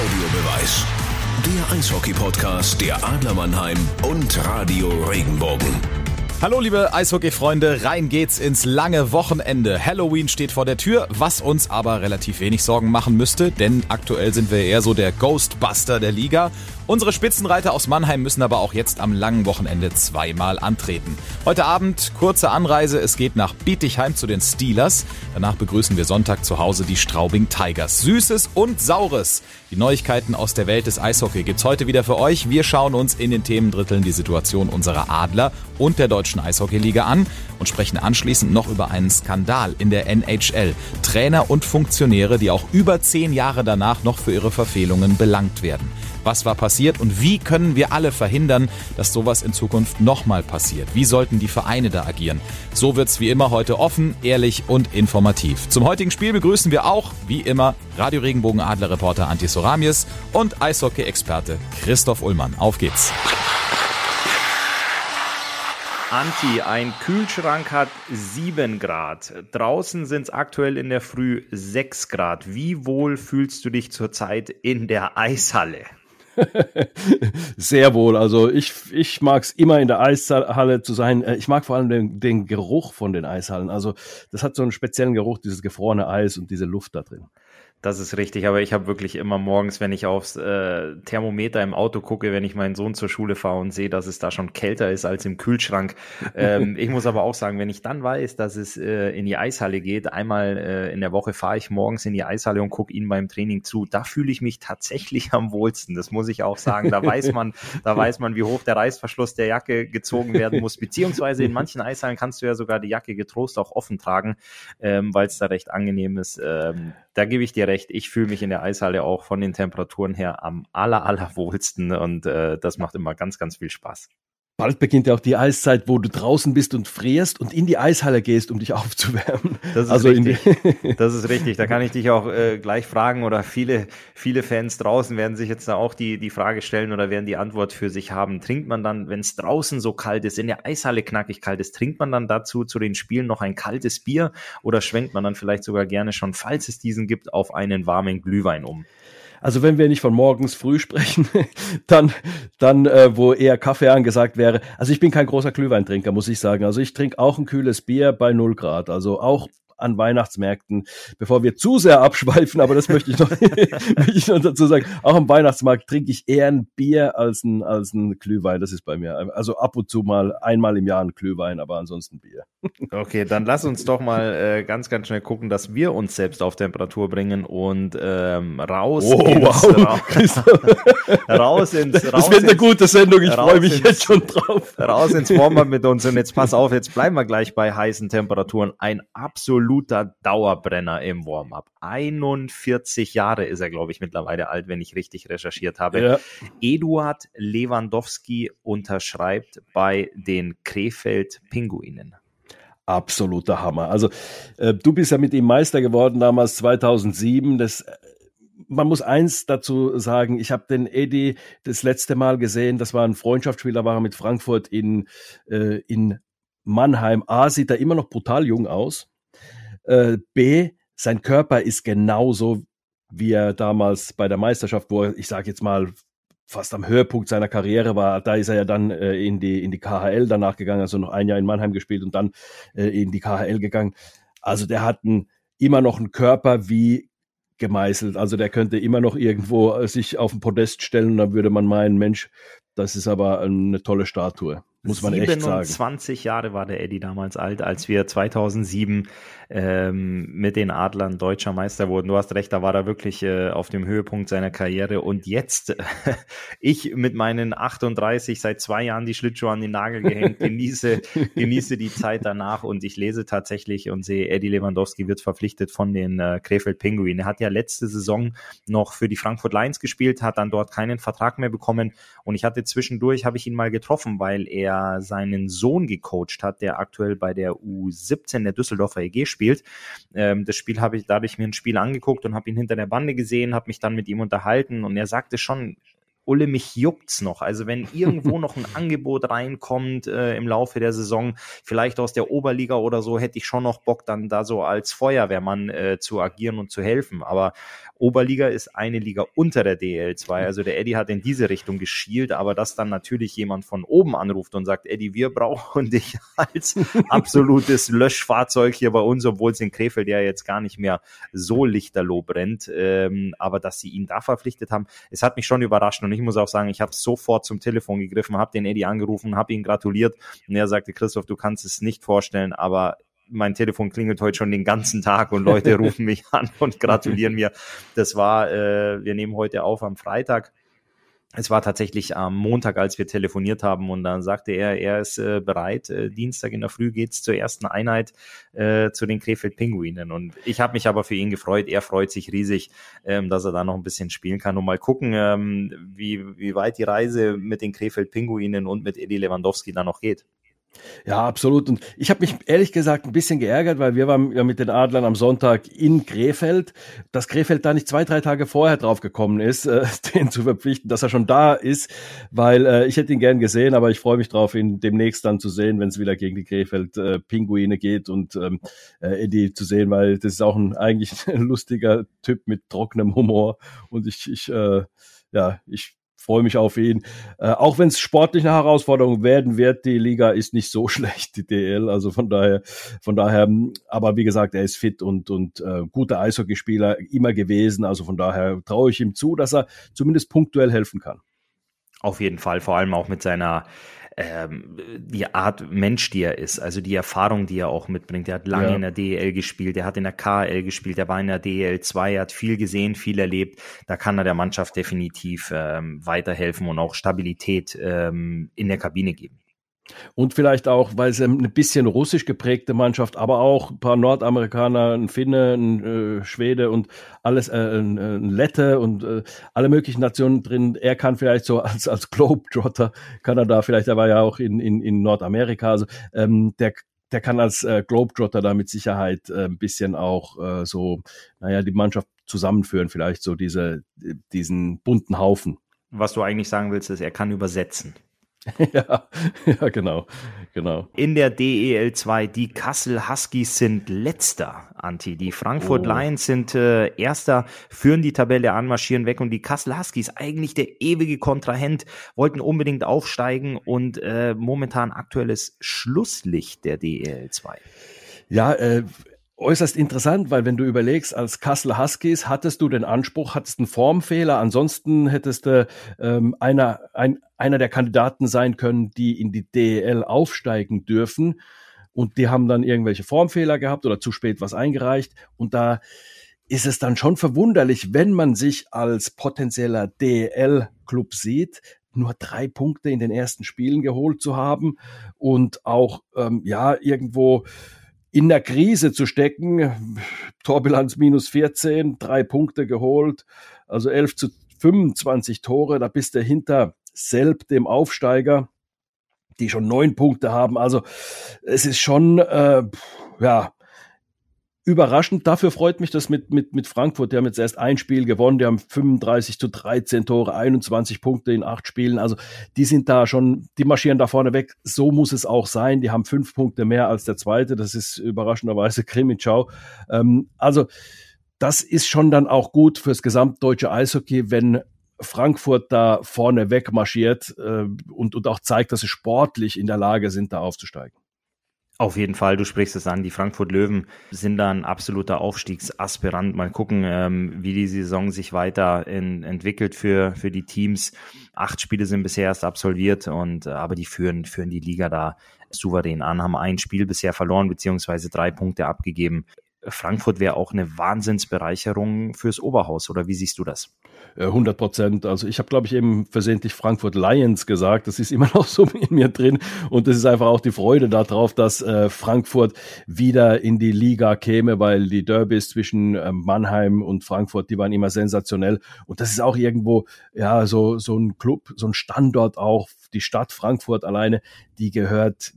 Audiobeweis. Der Eishockey-Podcast der Adler Mannheim und Radio Regenbogen. Hallo liebe Eishockey-Freunde, rein geht's ins lange Wochenende. Halloween steht vor der Tür, was uns aber relativ wenig Sorgen machen müsste, denn aktuell sind wir eher so der Ghostbuster der Liga. Unsere Spitzenreiter aus Mannheim müssen aber auch jetzt am langen Wochenende zweimal antreten. Heute Abend kurze Anreise, es geht nach Bietigheim zu den Steelers. Danach begrüßen wir Sonntag zu Hause die Straubing Tigers. Süßes und Saures. Die Neuigkeiten aus der Welt des Eishockey gibt's heute wieder für euch. Wir schauen uns in den Themendritteln die Situation unserer Adler und der deutschen Eishockeyliga an und sprechen anschließend noch über einen Skandal in der NHL. Trainer und Funktionäre, die auch über zehn Jahre danach noch für ihre Verfehlungen belangt werden. Was war passiert und wie können wir alle verhindern, dass sowas in Zukunft nochmal passiert? Wie sollten die Vereine da agieren? So wird's wie immer heute offen, ehrlich und informativ. Zum heutigen Spiel begrüßen wir auch, wie immer, Radio Regenbogen Adler Reporter Antti Soramies und Eishockey-Experte Christoph Ullmann. Auf geht's! Anti, ein Kühlschrank hat 7 Grad. Draußen sind es aktuell in der Früh 6 Grad. Wie wohl fühlst du dich zurzeit in der Eishalle? Sehr wohl. Also ich, ich mag es immer in der Eishalle zu sein. Äh, ich mag vor allem den, den Geruch von den Eishallen. Also das hat so einen speziellen Geruch, dieses gefrorene Eis und diese Luft da drin. Das ist richtig, aber ich habe wirklich immer morgens, wenn ich aufs äh, Thermometer im Auto gucke, wenn ich meinen Sohn zur Schule fahre und sehe, dass es da schon kälter ist als im Kühlschrank. Ähm, ich muss aber auch sagen, wenn ich dann weiß, dass es äh, in die Eishalle geht, einmal äh, in der Woche fahre ich morgens in die Eishalle und gucke ihnen beim Training zu, da fühle ich mich tatsächlich am wohlsten. Das muss ich auch sagen. Da weiß man, da weiß man, wie hoch der Reißverschluss der Jacke gezogen werden muss. Beziehungsweise in manchen Eishallen kannst du ja sogar die Jacke getrost auch offen tragen, ähm, weil es da recht angenehm ist. Ähm, da gebe ich dir recht. Ich fühle mich in der Eishalle auch von den Temperaturen her am aller, allerwohlsten und äh, das macht immer ganz, ganz viel Spaß. Bald beginnt ja auch die Eiszeit, wo du draußen bist und frierst und in die Eishalle gehst, um dich aufzuwärmen. Das ist also richtig. das ist richtig. Da kann ich dich auch äh, gleich fragen oder viele, viele Fans draußen werden sich jetzt da auch die, die Frage stellen oder werden die Antwort für sich haben. Trinkt man dann, wenn es draußen so kalt ist, in der Eishalle knackig kalt ist, trinkt man dann dazu zu den Spielen noch ein kaltes Bier oder schwenkt man dann vielleicht sogar gerne schon, falls es diesen gibt, auf einen warmen Glühwein um? Also wenn wir nicht von morgens früh sprechen, dann, dann äh, wo eher Kaffee angesagt wäre. Also ich bin kein großer Glühweintrinker, muss ich sagen. Also ich trinke auch ein kühles Bier bei 0 Grad. Also auch an Weihnachtsmärkten, bevor wir zu sehr abschweifen, aber das möchte ich noch, möchte ich noch dazu sagen. Auch am Weihnachtsmarkt trinke ich eher ein Bier als ein, als ein Glühwein. Das ist bei mir. Also ab und zu mal einmal im Jahr ein Glühwein, aber ansonsten Bier. Okay, dann lass uns doch mal äh, ganz, ganz schnell gucken, dass wir uns selbst auf Temperatur bringen und ähm, raus oh, ins, wow. raus ins raus Das wird eine gute Sendung, ich freue mich ins, jetzt schon drauf. Raus ins Warm-up mit uns und jetzt pass auf, jetzt bleiben wir gleich bei heißen Temperaturen. Ein absolut absoluter Dauerbrenner im Warm-up. 41 Jahre ist er, glaube ich, mittlerweile alt, wenn ich richtig recherchiert habe. Ja. Eduard Lewandowski unterschreibt bei den Krefeld Pinguinen absoluter Hammer. Also äh, du bist ja mit ihm Meister geworden damals 2007. Das äh, man muss eins dazu sagen, ich habe den Eddie das letzte Mal gesehen, das war ein Freundschaftsspiel, da war er mit Frankfurt in, äh, in Mannheim. A, sieht er immer noch brutal jung aus. Äh, B, sein Körper ist genauso, wie er damals bei der Meisterschaft, wo er, ich sage jetzt mal, fast am Höhepunkt seiner Karriere war. Da ist er ja dann äh, in, die, in die KHL danach gegangen, also noch ein Jahr in Mannheim gespielt und dann äh, in die KHL gegangen. Also der hat ein, immer noch einen Körper wie gemeißelt. Also der könnte immer noch irgendwo äh, sich auf den Podest stellen und dann würde man meinen, Mensch, das ist aber eine tolle Statue. Muss man echt sagen. 27 Jahre war der Eddie damals alt, als wir 2007 ähm, mit den Adlern deutscher Meister wurden. Du hast recht, da war er wirklich äh, auf dem Höhepunkt seiner Karriere. Und jetzt, ich mit meinen 38 seit zwei Jahren die Schlittschuhe an den Nagel gehängt, genieße, genieße die Zeit danach und ich lese tatsächlich und sehe, Eddie Lewandowski wird verpflichtet von den äh, Krefeld Pinguinen. Er hat ja letzte Saison noch für die Frankfurt Lions gespielt, hat dann dort keinen Vertrag mehr bekommen und ich hatte zwischendurch, habe ich ihn mal getroffen, weil er seinen Sohn gecoacht hat, der aktuell bei der U17 der Düsseldorfer EG spielt. Ähm, das Spiel habe ich, dadurch mir ein Spiel angeguckt und habe ihn hinter der Bande gesehen, habe mich dann mit ihm unterhalten und er sagte schon, Ulle, mich juckt's noch. Also wenn irgendwo noch ein Angebot reinkommt äh, im Laufe der Saison, vielleicht aus der Oberliga oder so, hätte ich schon noch Bock, dann da so als Feuerwehrmann äh, zu agieren und zu helfen. Aber Oberliga ist eine Liga unter der DL2. Also der Eddie hat in diese Richtung geschielt, aber dass dann natürlich jemand von oben anruft und sagt, Eddie, wir brauchen dich als absolutes Löschfahrzeug hier bei uns, obwohl es in Krefeld ja jetzt gar nicht mehr so lichterloh brennt. Ähm, aber dass sie ihn da verpflichtet haben, es hat mich schon überrascht und ich muss auch sagen, ich habe sofort zum Telefon gegriffen, habe den Eddie angerufen, habe ihn gratuliert und er sagte, Christoph, du kannst es nicht vorstellen, aber mein Telefon klingelt heute schon den ganzen Tag und Leute rufen mich an und gratulieren mir. Das war, äh, wir nehmen heute auf am Freitag. Es war tatsächlich am Montag, als wir telefoniert haben und dann sagte er, er ist äh, bereit. Äh, Dienstag in der Früh geht's zur ersten Einheit äh, zu den Krefeld Pinguinen und ich habe mich aber für ihn gefreut. Er freut sich riesig, ähm, dass er da noch ein bisschen spielen kann und mal gucken, ähm, wie, wie weit die Reise mit den Krefeld Pinguinen und mit Eddie Lewandowski da noch geht. Ja, absolut. Und ich habe mich ehrlich gesagt ein bisschen geärgert, weil wir waren ja mit den Adlern am Sonntag in Krefeld, dass Krefeld da nicht zwei, drei Tage vorher drauf gekommen ist, äh, den zu verpflichten, dass er schon da ist, weil äh, ich hätte ihn gern gesehen, aber ich freue mich drauf, ihn demnächst dann zu sehen, wenn es wieder gegen die Krefeld äh, geht und ähm, äh, Eddie zu sehen, weil das ist auch ein eigentlich ein lustiger Typ mit trockenem Humor und ich, ich äh, ja, ich freue mich auf ihn. Äh, auch wenn es sportlich eine Herausforderung werden wird, die Liga ist nicht so schlecht, die DL. Also von daher, von daher, aber wie gesagt, er ist fit und, und äh, guter Eishockeyspieler immer gewesen. Also von daher traue ich ihm zu, dass er zumindest punktuell helfen kann. Auf jeden Fall, vor allem auch mit seiner ähm, die Art Mensch, die er ist, also die Erfahrung, die er auch mitbringt. Er hat lange ja. in der DEL gespielt, er hat in der KL gespielt, er war in der DEL 2, er hat viel gesehen, viel erlebt. Da kann er der Mannschaft definitiv ähm, weiterhelfen und auch Stabilität ähm, in der Kabine geben. Und vielleicht auch, weil es eine bisschen russisch geprägte Mannschaft, aber auch ein paar Nordamerikaner, ein Finne, ein äh, Schwede und alles, äh, ein, ein Lette und äh, alle möglichen Nationen drin. Er kann vielleicht so als, als Globetrotter, kann er da vielleicht, er war ja auch in, in, in Nordamerika, also ähm, der der kann als äh, Globetrotter da mit Sicherheit äh, ein bisschen auch äh, so, naja, die Mannschaft zusammenführen, vielleicht so diese, diesen bunten Haufen. Was du eigentlich sagen willst, ist, er kann übersetzen. ja, ja, genau, genau. In der DEL 2, die Kassel Huskies sind letzter, Anti. Die Frankfurt oh. Lions sind äh, erster, führen die Tabelle an, marschieren weg und die Kassel Huskies, eigentlich der ewige Kontrahent, wollten unbedingt aufsteigen und äh, momentan aktuelles Schlusslicht der DEL 2. Ja, äh, äußerst interessant, weil wenn du überlegst, als Kassel Huskies hattest du den Anspruch, hattest einen Formfehler, ansonsten hättest du ähm, einer, ein, einer der Kandidaten sein können, die in die DEL aufsteigen dürfen. Und die haben dann irgendwelche Formfehler gehabt oder zu spät was eingereicht. Und da ist es dann schon verwunderlich, wenn man sich als potenzieller DEL-Club sieht, nur drei Punkte in den ersten Spielen geholt zu haben und auch ähm, ja irgendwo in der Krise zu stecken. Torbilanz minus 14, drei Punkte geholt, also 11 zu 25 Tore, da bist du hinter Selb, dem Aufsteiger, die schon neun Punkte haben. Also es ist schon, äh, ja, überraschend. Dafür freut mich das mit, mit, mit Frankfurt. Die haben jetzt erst ein Spiel gewonnen. Die haben 35 zu 13 Tore, 21 Punkte in acht Spielen. Also die sind da schon, die marschieren da vorne weg. So muss es auch sein. Die haben fünf Punkte mehr als der zweite. Das ist überraschenderweise Krimitschau. Ähm, also das ist schon dann auch gut fürs gesamtdeutsche Eishockey, wenn Frankfurt da vorne weg marschiert äh, und, und auch zeigt, dass sie sportlich in der Lage sind, da aufzusteigen. Auf jeden Fall, du sprichst es an. Die Frankfurt Löwen sind da ein absoluter Aufstiegsaspirant. Mal gucken, ähm, wie die Saison sich weiter in, entwickelt für, für die Teams. Acht Spiele sind bisher erst absolviert und äh, aber die führen, führen die Liga da souverän an, haben ein Spiel bisher verloren, beziehungsweise drei Punkte abgegeben. Frankfurt wäre auch eine Wahnsinnsbereicherung fürs Oberhaus, oder wie siehst du das? 100 Prozent. Also ich habe, glaube ich, eben versehentlich Frankfurt Lions gesagt. Das ist immer noch so in mir drin. Und das ist einfach auch die Freude darauf, dass äh, Frankfurt wieder in die Liga käme, weil die Derbys zwischen äh, Mannheim und Frankfurt, die waren immer sensationell. Und das ist auch irgendwo, ja, so, so ein Club, so ein Standort auch. Die Stadt Frankfurt alleine, die gehört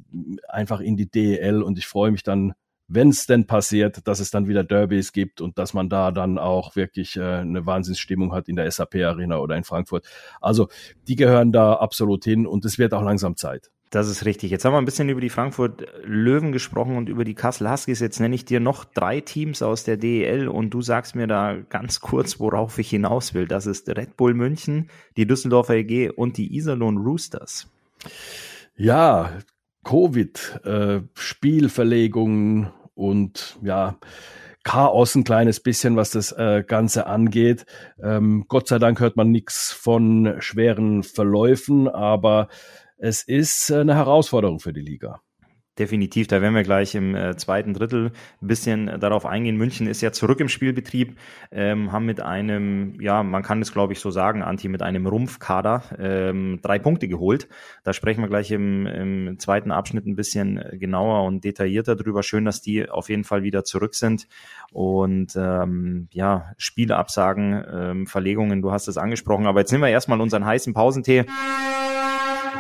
einfach in die DEL und ich freue mich dann wenn es denn passiert, dass es dann wieder Derbys gibt und dass man da dann auch wirklich äh, eine Wahnsinnsstimmung hat in der SAP Arena oder in Frankfurt. Also die gehören da absolut hin und es wird auch langsam Zeit. Das ist richtig. Jetzt haben wir ein bisschen über die Frankfurt Löwen gesprochen und über die Kassel Huskies. Jetzt nenne ich dir noch drei Teams aus der DEL und du sagst mir da ganz kurz, worauf ich hinaus will. Das ist Red Bull München, die Düsseldorfer EG und die Iserlohn Roosters. Ja, Covid, äh, Spielverlegungen und ja, Chaos ein kleines bisschen, was das äh, Ganze angeht. Ähm, Gott sei Dank hört man nichts von schweren Verläufen, aber es ist äh, eine Herausforderung für die Liga. Definitiv, da werden wir gleich im äh, zweiten Drittel ein bisschen darauf eingehen. München ist ja zurück im Spielbetrieb, ähm, haben mit einem, ja, man kann es glaube ich so sagen, Anti, mit einem Rumpfkader ähm, drei Punkte geholt. Da sprechen wir gleich im, im zweiten Abschnitt ein bisschen genauer und detaillierter drüber. Schön, dass die auf jeden Fall wieder zurück sind. Und ähm, ja, Spieleabsagen, ähm, Verlegungen, du hast es angesprochen. Aber jetzt nehmen wir erstmal unseren heißen Pausentee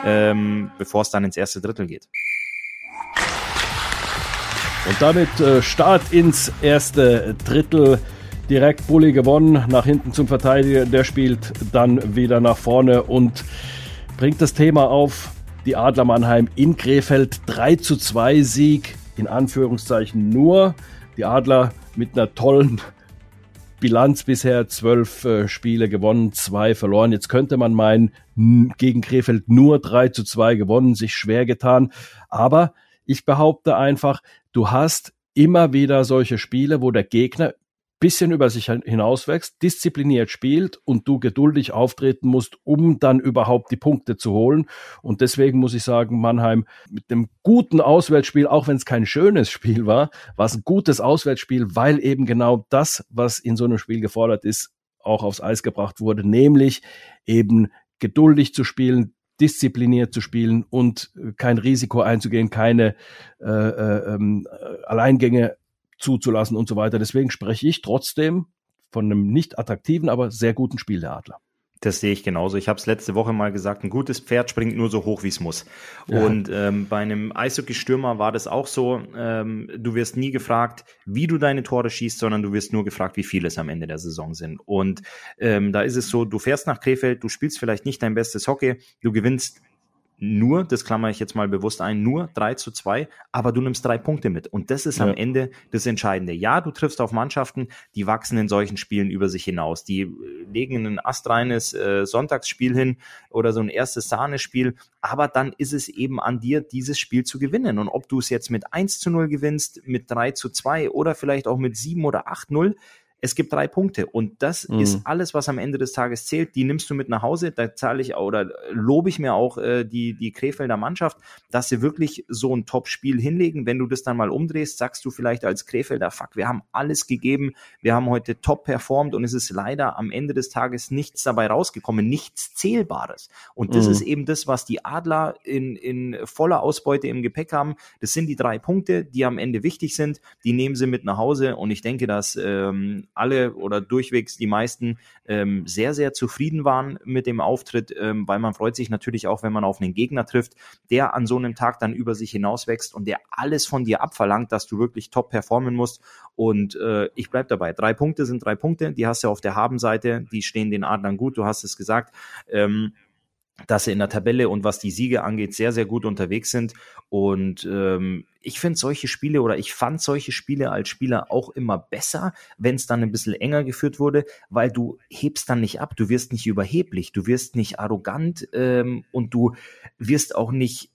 ähm, bevor es dann ins erste Drittel geht. Und damit äh, Start ins erste Drittel. Direkt Bulli gewonnen, nach hinten zum Verteidiger. Der spielt dann wieder nach vorne und bringt das Thema auf. Die Adler Mannheim in Krefeld 3 zu 2 Sieg, in Anführungszeichen nur. Die Adler mit einer tollen Bilanz bisher zwölf äh, Spiele gewonnen, zwei verloren. Jetzt könnte man meinen, gegen Krefeld nur 3 zu 2 gewonnen, sich schwer getan. Aber ich behaupte einfach, du hast immer wieder solche Spiele, wo der Gegner bisschen über sich hinauswächst, diszipliniert spielt und du geduldig auftreten musst, um dann überhaupt die Punkte zu holen. Und deswegen muss ich sagen, Mannheim mit dem guten Auswärtsspiel, auch wenn es kein schönes Spiel war, war es ein gutes Auswärtsspiel, weil eben genau das, was in so einem Spiel gefordert ist, auch aufs Eis gebracht wurde, nämlich eben geduldig zu spielen, diszipliniert zu spielen und kein Risiko einzugehen, keine äh, äh, ähm, Alleingänge zuzulassen und so weiter. Deswegen spreche ich trotzdem von einem nicht attraktiven, aber sehr guten Spiel der Adler. Das sehe ich genauso. Ich habe es letzte Woche mal gesagt, ein gutes Pferd springt nur so hoch, wie es muss. Ja. Und ähm, bei einem Eishockey-Stürmer war das auch so. Ähm, du wirst nie gefragt, wie du deine Tore schießt, sondern du wirst nur gefragt, wie viele es am Ende der Saison sind. Und ähm, da ist es so, du fährst nach Krefeld, du spielst vielleicht nicht dein bestes Hockey, du gewinnst nur, das klammer ich jetzt mal bewusst ein, nur 3 zu 2, aber du nimmst drei Punkte mit. Und das ist ja. am Ende das Entscheidende. Ja, du triffst auf Mannschaften, die wachsen in solchen Spielen über sich hinaus. Die äh, legen ein astreines äh, Sonntagsspiel hin oder so ein erstes Sahnespiel, aber dann ist es eben an dir, dieses Spiel zu gewinnen. Und ob du es jetzt mit 1 zu 0 gewinnst, mit 3 zu 2 oder vielleicht auch mit 7 oder 8 0, es gibt drei Punkte und das mhm. ist alles, was am Ende des Tages zählt. Die nimmst du mit nach Hause. Da zahle ich oder lobe ich mir auch äh, die, die Krefelder Mannschaft, dass sie wirklich so ein Top-Spiel hinlegen. Wenn du das dann mal umdrehst, sagst du vielleicht als Krefelder, fuck, wir haben alles gegeben. Wir haben heute top performt und es ist leider am Ende des Tages nichts dabei rausgekommen, nichts Zählbares. Und das mhm. ist eben das, was die Adler in, in voller Ausbeute im Gepäck haben. Das sind die drei Punkte, die am Ende wichtig sind. Die nehmen sie mit nach Hause und ich denke, dass ähm, alle oder durchwegs die meisten ähm, sehr, sehr zufrieden waren mit dem Auftritt, ähm, weil man freut sich natürlich auch, wenn man auf einen Gegner trifft, der an so einem Tag dann über sich hinauswächst und der alles von dir abverlangt, dass du wirklich top performen musst. Und äh, ich bleib dabei. Drei Punkte sind drei Punkte, die hast du auf der Habenseite, die stehen den Adlern gut, du hast es gesagt. Ähm, dass sie in der Tabelle und was die Siege angeht sehr, sehr gut unterwegs sind. Und ähm, ich finde solche Spiele oder ich fand solche Spiele als Spieler auch immer besser, wenn es dann ein bisschen enger geführt wurde, weil du hebst dann nicht ab, du wirst nicht überheblich, du wirst nicht arrogant ähm, und du wirst auch nicht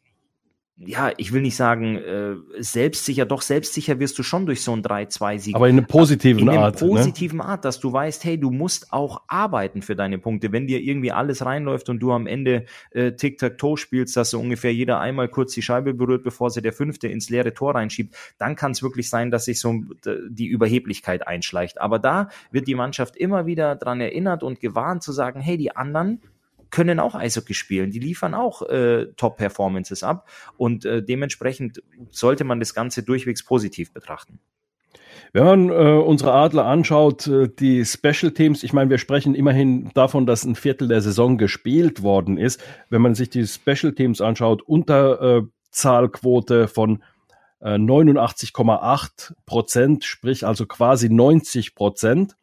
ja, ich will nicht sagen, äh, selbstsicher, doch selbstsicher wirst du schon durch so ein 3-2-Sieg. Aber in einer positiven in Art. In einer positiven ne? Art, dass du weißt, hey, du musst auch arbeiten für deine Punkte. Wenn dir irgendwie alles reinläuft und du am Ende äh, Tic-Tac-Toe spielst, dass so ungefähr jeder einmal kurz die Scheibe berührt, bevor sie der Fünfte ins leere Tor reinschiebt, dann kann es wirklich sein, dass sich so die Überheblichkeit einschleicht. Aber da wird die Mannschaft immer wieder dran erinnert und gewarnt zu sagen, hey, die anderen können auch Eishockey spielen, die liefern auch äh, Top-Performances ab und äh, dementsprechend sollte man das Ganze durchwegs positiv betrachten. Wenn man äh, unsere Adler anschaut, äh, die Special Teams, ich meine, wir sprechen immerhin davon, dass ein Viertel der Saison gespielt worden ist. Wenn man sich die Special Teams anschaut, Unterzahlquote von 89,8 Prozent, sprich also quasi 90 Prozent.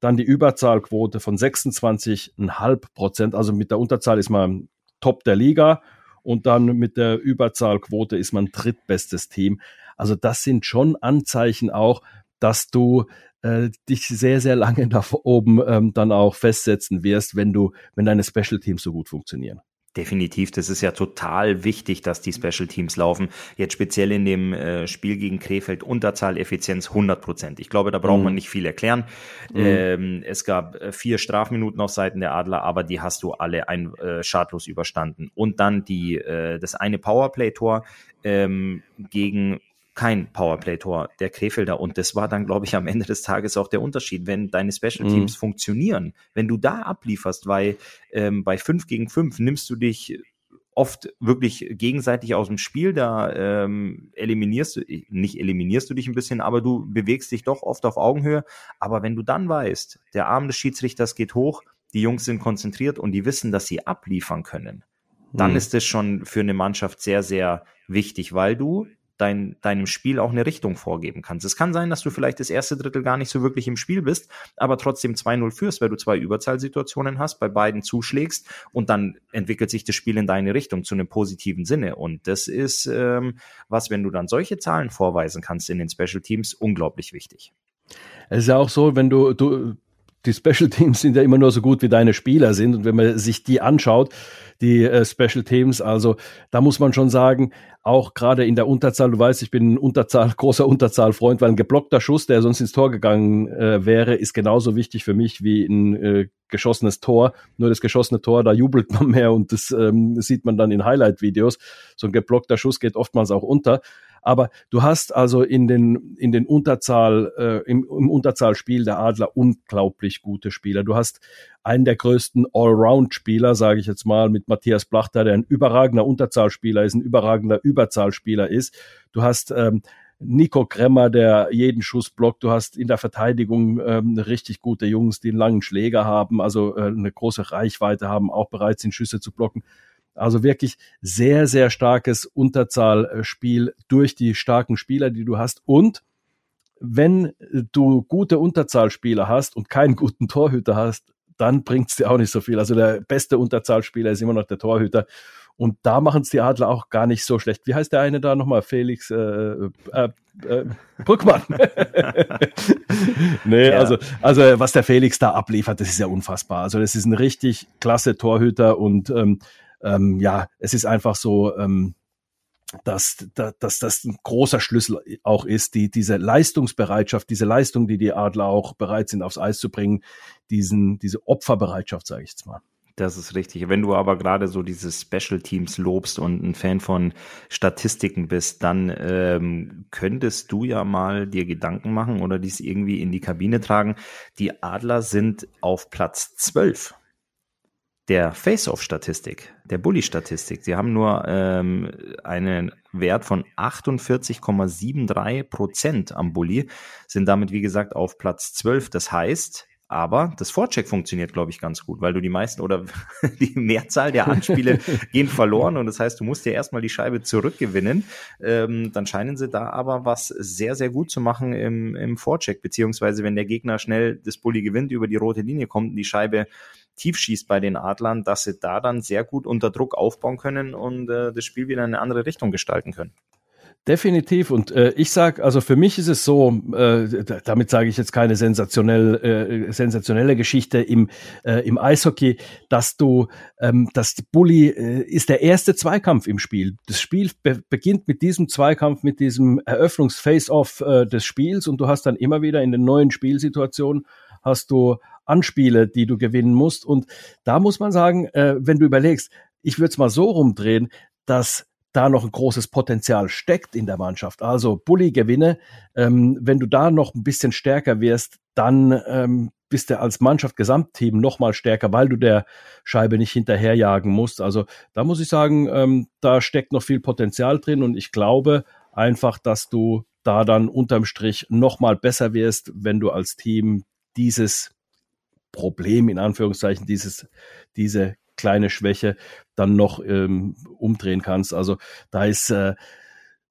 Dann die Überzahlquote von 26,5 Prozent. Also mit der Unterzahl ist man Top der Liga und dann mit der Überzahlquote ist man drittbestes Team. Also das sind schon Anzeichen auch, dass du äh, dich sehr, sehr lange da oben ähm, dann auch festsetzen wirst, wenn du, wenn deine Special Teams so gut funktionieren. Definitiv, das ist ja total wichtig, dass die Special Teams laufen. Jetzt speziell in dem äh, Spiel gegen Krefeld Unterzahleffizienz 100 Prozent. Ich glaube, da braucht mm. man nicht viel erklären. Mm. Ähm, es gab äh, vier Strafminuten auf Seiten der Adler, aber die hast du alle ein, äh, schadlos überstanden. Und dann die äh, das eine Powerplay-Tor ähm, gegen kein Powerplay-Tor der Krefelder. Und das war dann, glaube ich, am Ende des Tages auch der Unterschied. Wenn deine Special. Teams mhm. funktionieren, wenn du da ablieferst, weil ähm, bei 5 gegen 5 nimmst du dich oft wirklich gegenseitig aus dem Spiel, da ähm, eliminierst du, nicht eliminierst du dich ein bisschen, aber du bewegst dich doch oft auf Augenhöhe. Aber wenn du dann weißt, der Arm des Schiedsrichters geht hoch, die Jungs sind konzentriert und die wissen, dass sie abliefern können, dann mhm. ist es schon für eine Mannschaft sehr, sehr wichtig, weil du dein, deinem Spiel auch eine Richtung vorgeben kannst. Es kann sein, dass du vielleicht das erste Drittel gar nicht so wirklich im Spiel bist, aber trotzdem 2-0 führst, weil du zwei Überzahlsituationen hast, bei beiden zuschlägst und dann entwickelt sich das Spiel in deine Richtung zu einem positiven Sinne. Und das ist ähm, was, wenn du dann solche Zahlen vorweisen kannst in den Special Teams, unglaublich wichtig. Es ist ja auch so, wenn du, du die Special Teams sind ja immer nur so gut, wie deine Spieler sind. Und wenn man sich die anschaut, die äh, Special Teams, also da muss man schon sagen, auch gerade in der Unterzahl, du weißt, ich bin ein Unterzahl, großer Unterzahlfreund, weil ein geblockter Schuss, der sonst ins Tor gegangen äh, wäre, ist genauso wichtig für mich wie ein äh, geschossenes Tor. Nur das geschossene Tor, da jubelt man mehr und das ähm, sieht man dann in Highlight-Videos. So ein geblockter Schuss geht oftmals auch unter. Aber du hast also in den, in den Unterzahl, äh, im, im Unterzahlspiel der Adler unglaublich gute Spieler. Du hast einen der größten Allround-Spieler, sage ich jetzt mal, mit Matthias Blachter, der ein überragender Unterzahlspieler ist, ein überragender Überzahlspieler ist. Du hast ähm, Nico Kremmer, der jeden Schuss blockt. Du hast in der Verteidigung ähm, richtig gute Jungs, die einen langen Schläger haben, also äh, eine große Reichweite haben, auch bereit sind, Schüsse zu blocken. Also wirklich sehr, sehr starkes Unterzahlspiel durch die starken Spieler, die du hast. Und wenn du gute Unterzahlspieler hast und keinen guten Torhüter hast, dann bringt es dir auch nicht so viel. Also der beste Unterzahlspieler ist immer noch der Torhüter. Und da machen es die Adler auch gar nicht so schlecht. Wie heißt der eine da nochmal? Felix äh, äh, äh, Brückmann. nee, ja. also, also was der Felix da abliefert, das ist ja unfassbar. Also das ist ein richtig klasse Torhüter und ähm, ähm, ja, es ist einfach so, ähm, dass, dass, das ein großer Schlüssel auch ist, die, diese Leistungsbereitschaft, diese Leistung, die die Adler auch bereit sind aufs Eis zu bringen, diesen, diese Opferbereitschaft, sage ich jetzt mal. Das ist richtig. Wenn du aber gerade so diese Special Teams lobst und ein Fan von Statistiken bist, dann ähm, könntest du ja mal dir Gedanken machen oder dies irgendwie in die Kabine tragen. Die Adler sind auf Platz 12 der Face-Off-Statistik, der Bully-Statistik. Sie haben nur ähm, einen Wert von 48,73 Prozent am Bully, sind damit, wie gesagt, auf Platz 12. Das heißt, aber das Vorcheck funktioniert, glaube ich, ganz gut, weil du die meisten oder die Mehrzahl der Anspiele gehen verloren und das heißt, du musst dir erstmal die Scheibe zurückgewinnen. Ähm, dann scheinen sie da aber was sehr, sehr gut zu machen im, im Vorcheck, beziehungsweise wenn der Gegner schnell das Bully gewinnt, über die rote Linie kommt und die Scheibe tief schießt bei den Adlern, dass sie da dann sehr gut unter Druck aufbauen können und äh, das Spiel wieder in eine andere Richtung gestalten können. Definitiv. Und äh, ich sage, also für mich ist es so, äh, damit sage ich jetzt keine sensationell, äh, sensationelle Geschichte im, äh, im Eishockey, dass du, ähm, dass Bully äh, ist der erste Zweikampf im Spiel. Das Spiel be beginnt mit diesem Zweikampf, mit diesem Eröffnungs-Face-Off äh, des Spiels und du hast dann immer wieder in den neuen Spielsituationen hast du Anspiele, die du gewinnen musst. Und da muss man sagen, äh, wenn du überlegst, ich würde es mal so rumdrehen, dass da noch ein großes Potenzial steckt in der Mannschaft. Also Bulli-Gewinne, ähm, wenn du da noch ein bisschen stärker wirst, dann ähm, bist du als Mannschaft, Gesamtteam noch mal stärker, weil du der Scheibe nicht hinterherjagen musst. Also da muss ich sagen, ähm, da steckt noch viel Potenzial drin und ich glaube einfach, dass du da dann unterm Strich noch mal besser wirst, wenn du als Team dieses Problem in Anführungszeichen, dieses, diese kleine Schwäche dann noch ähm, umdrehen kannst. Also da ist äh,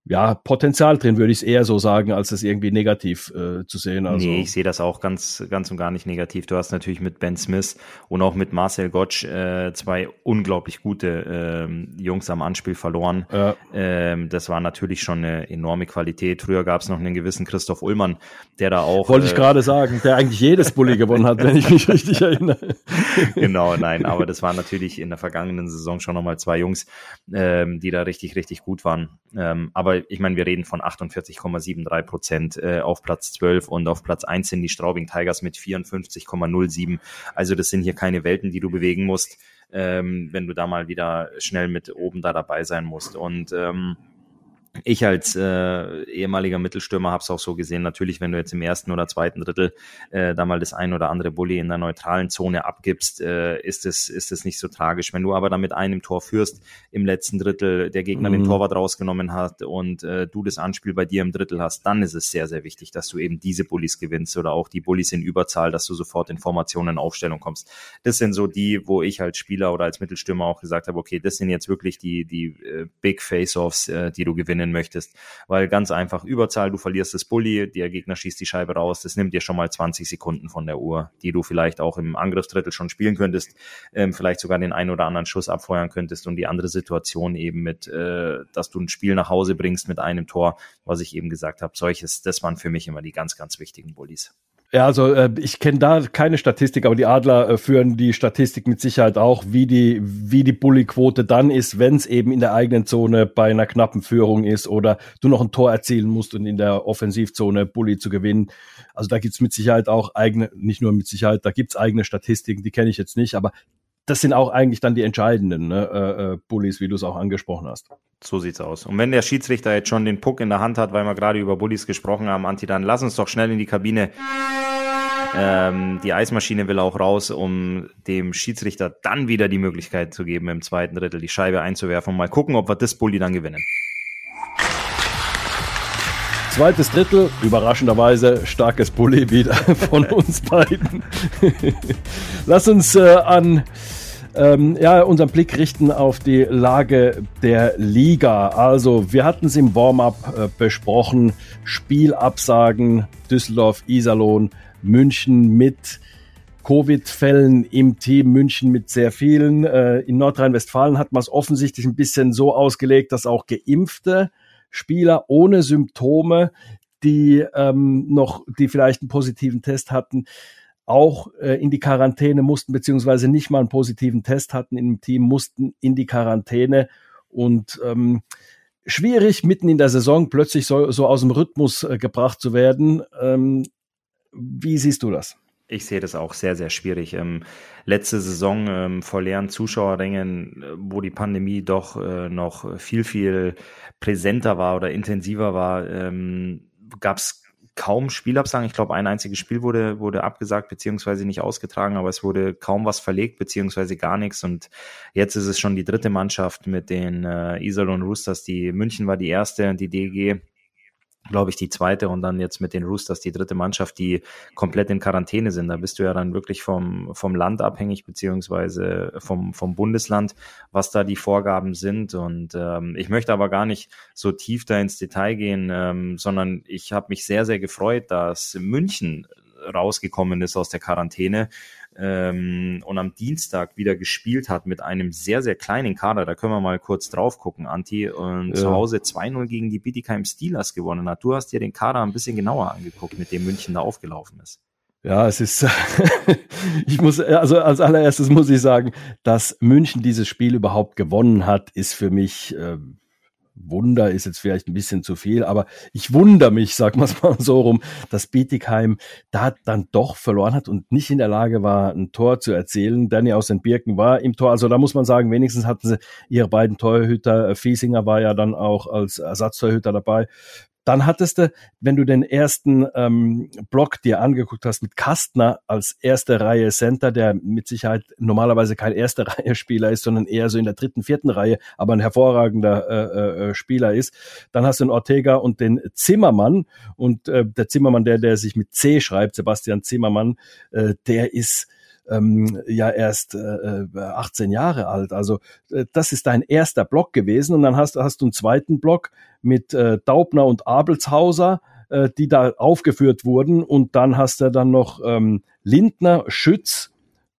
ja, Potenzial drin, würde ich es eher so sagen, als es irgendwie negativ äh, zu sehen. Also. Nee, ich sehe das auch ganz, ganz und gar nicht negativ. Du hast natürlich mit Ben Smith und auch mit Marcel Gottsch äh, zwei unglaublich gute äh, Jungs am Anspiel verloren. Ja. Ähm, das war natürlich schon eine enorme Qualität. Früher gab es noch einen gewissen Christoph Ullmann, der da auch. Wollte ich äh, gerade sagen, der eigentlich jedes Bulli gewonnen hat, wenn ich mich richtig erinnere. genau, nein, aber das waren natürlich in der vergangenen Saison schon nochmal zwei Jungs, ähm, die da richtig, richtig gut waren. Ähm, aber ich meine, wir reden von 48,73 Prozent äh, auf Platz 12 und auf Platz 1 sind die Straubing Tigers mit 54,07. Also das sind hier keine Welten, die du bewegen musst, ähm, wenn du da mal wieder schnell mit oben da dabei sein musst. Und ähm, ich als äh, ehemaliger Mittelstürmer habe es auch so gesehen, natürlich, wenn du jetzt im ersten oder zweiten Drittel äh, da mal das ein oder andere Bulli in der neutralen Zone abgibst, äh, ist es ist es nicht so tragisch. Wenn du aber da mit einem Tor führst im letzten Drittel, der Gegner mhm. den Torwart rausgenommen hat und äh, du das Anspiel bei dir im Drittel hast, dann ist es sehr, sehr wichtig, dass du eben diese Bullies gewinnst oder auch die Bullies in Überzahl, dass du sofort in Formationen Aufstellung kommst. Das sind so die, wo ich als Spieler oder als Mittelstürmer auch gesagt habe, okay, das sind jetzt wirklich die, die äh, Big Face-Offs, äh, die du gewinnen gewinnen möchtest. Weil ganz einfach Überzahl, du verlierst das Bully, der Gegner schießt die Scheibe raus, das nimmt dir schon mal 20 Sekunden von der Uhr, die du vielleicht auch im Angriffsdrittel schon spielen könntest, ähm, vielleicht sogar den einen oder anderen Schuss abfeuern könntest und die andere Situation eben mit, äh, dass du ein Spiel nach Hause bringst mit einem Tor, was ich eben gesagt habe, solches, das waren für mich immer die ganz, ganz wichtigen Bullies. Ja, also äh, ich kenne da keine Statistik, aber die Adler äh, führen die Statistik mit Sicherheit auch, wie die, wie die Bully-Quote dann ist, wenn es eben in der eigenen Zone bei einer knappen Führung ist oder du noch ein Tor erzielen musst und in der Offensivzone Bully zu gewinnen. Also da gibt's mit Sicherheit auch eigene, nicht nur mit Sicherheit, da gibt's eigene Statistiken, die kenne ich jetzt nicht, aber das sind auch eigentlich dann die entscheidenden ne, äh, äh Bullies, wie du es auch angesprochen hast. So sieht's aus. Und wenn der Schiedsrichter jetzt schon den Puck in der Hand hat, weil wir gerade über Bullies gesprochen haben, Anti, dann lass uns doch schnell in die Kabine. Ähm, die Eismaschine will auch raus, um dem Schiedsrichter dann wieder die Möglichkeit zu geben, im zweiten Drittel die Scheibe einzuwerfen mal gucken, ob wir das Bulli dann gewinnen. Zweites Drittel, überraschenderweise starkes Bulli wieder von uns beiden. Lass uns äh, an ähm, ja, unseren Blick richten auf die Lage der Liga. Also, wir hatten es im Warm-up äh, besprochen. Spielabsagen, Düsseldorf, Iserlohn, München mit Covid-Fällen im Team, München mit sehr vielen. Äh, in Nordrhein-Westfalen hat man es offensichtlich ein bisschen so ausgelegt, dass auch geimpfte Spieler ohne Symptome, die ähm, noch, die vielleicht einen positiven Test hatten, auch äh, in die Quarantäne mussten, beziehungsweise nicht mal einen positiven Test hatten im Team, mussten in die Quarantäne und ähm, schwierig, mitten in der Saison plötzlich so, so aus dem Rhythmus äh, gebracht zu werden. Ähm, wie siehst du das? Ich sehe das auch sehr, sehr schwierig. Ähm, letzte Saison ähm, vor leeren Zuschauerrängen, äh, wo die Pandemie doch äh, noch viel, viel präsenter war oder intensiver war, ähm, gab es kaum Spielabsagen. Ich glaube, ein einziges Spiel wurde, wurde abgesagt beziehungsweise nicht ausgetragen, aber es wurde kaum was verlegt beziehungsweise gar nichts. Und jetzt ist es schon die dritte Mannschaft mit den äh, Iserlohn Roosters. Die München war die erste und die DG glaube ich, die zweite und dann jetzt mit den Roosters die dritte Mannschaft, die komplett in Quarantäne sind. Da bist du ja dann wirklich vom, vom Land abhängig, beziehungsweise vom, vom Bundesland, was da die Vorgaben sind. Und ähm, ich möchte aber gar nicht so tief da ins Detail gehen, ähm, sondern ich habe mich sehr, sehr gefreut, dass München rausgekommen ist aus der Quarantäne ähm, und am Dienstag wieder gespielt hat mit einem sehr, sehr kleinen Kader. Da können wir mal kurz drauf gucken, Anti. Und ja. zu Hause 2-0 gegen die Bietigheim Steelers gewonnen hat. Du hast dir den Kader ein bisschen genauer angeguckt, mit dem München da aufgelaufen ist. Ja, es ist, ich muss, also als allererstes muss ich sagen, dass München dieses Spiel überhaupt gewonnen hat, ist für mich äh, Wunder ist jetzt vielleicht ein bisschen zu viel, aber ich wundere mich, sag mal so rum, dass Bietigheim da dann doch verloren hat und nicht in der Lage war, ein Tor zu erzielen. Danny aus den Birken war im Tor, also da muss man sagen, wenigstens hatten sie ihre beiden Torhüter, Fiesinger war ja dann auch als Ersatztorhüter dabei, dann hattest du, wenn du den ersten ähm, Block dir angeguckt hast mit Kastner als erste Reihe Center, der mit Sicherheit normalerweise kein erste Reihe Spieler ist, sondern eher so in der dritten, vierten Reihe, aber ein hervorragender äh, äh, Spieler ist. Dann hast du den Ortega und den Zimmermann und äh, der Zimmermann, der der sich mit C schreibt, Sebastian Zimmermann, äh, der ist ähm, ja erst äh, 18 Jahre alt. Also äh, das ist dein erster Block gewesen und dann hast, hast du einen zweiten Block mit äh, Daubner und Abelshauser, äh, die da aufgeführt wurden und dann hast du dann noch ähm, Lindner, Schütz,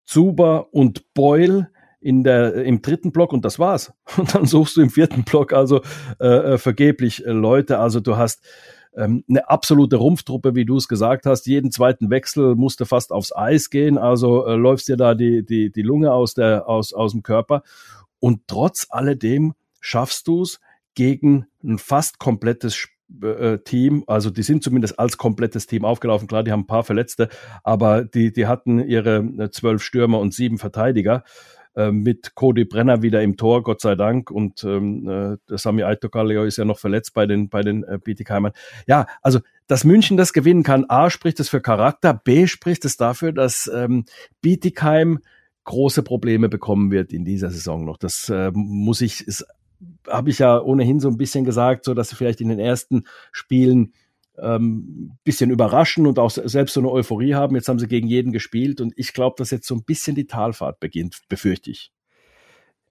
Zuber und Beul in der, im dritten Block und das war's. Und dann suchst du im vierten Block also äh, äh vergeblich äh, Leute. Also du hast ähm, eine absolute Rumpftruppe, wie du es gesagt hast. Jeden zweiten Wechsel musste fast aufs Eis gehen, also äh, läufst dir da die, die, die Lunge aus, der, aus, aus dem Körper. Und trotz alledem schaffst du es gegen ein fast komplettes äh, Team, also die sind zumindest als komplettes Team aufgelaufen. Klar, die haben ein paar Verletzte, aber die, die hatten ihre äh, zwölf Stürmer und sieben Verteidiger. Äh, mit Cody Brenner wieder im Tor, Gott sei Dank. Und ähm, äh, Sami Aitokaleo ist ja noch verletzt bei den, bei den äh, Bietigheimern. Ja, also, dass München das gewinnen kann, A, spricht es für Charakter, B, spricht es dafür, dass ähm, Bietigheim große Probleme bekommen wird in dieser Saison noch. Das äh, muss ich, habe ich ja ohnehin so ein bisschen gesagt, so dass sie vielleicht in den ersten Spielen ähm, bisschen überraschen und auch selbst so eine Euphorie haben. Jetzt haben sie gegen jeden gespielt und ich glaube, dass jetzt so ein bisschen die Talfahrt beginnt, befürchte ich.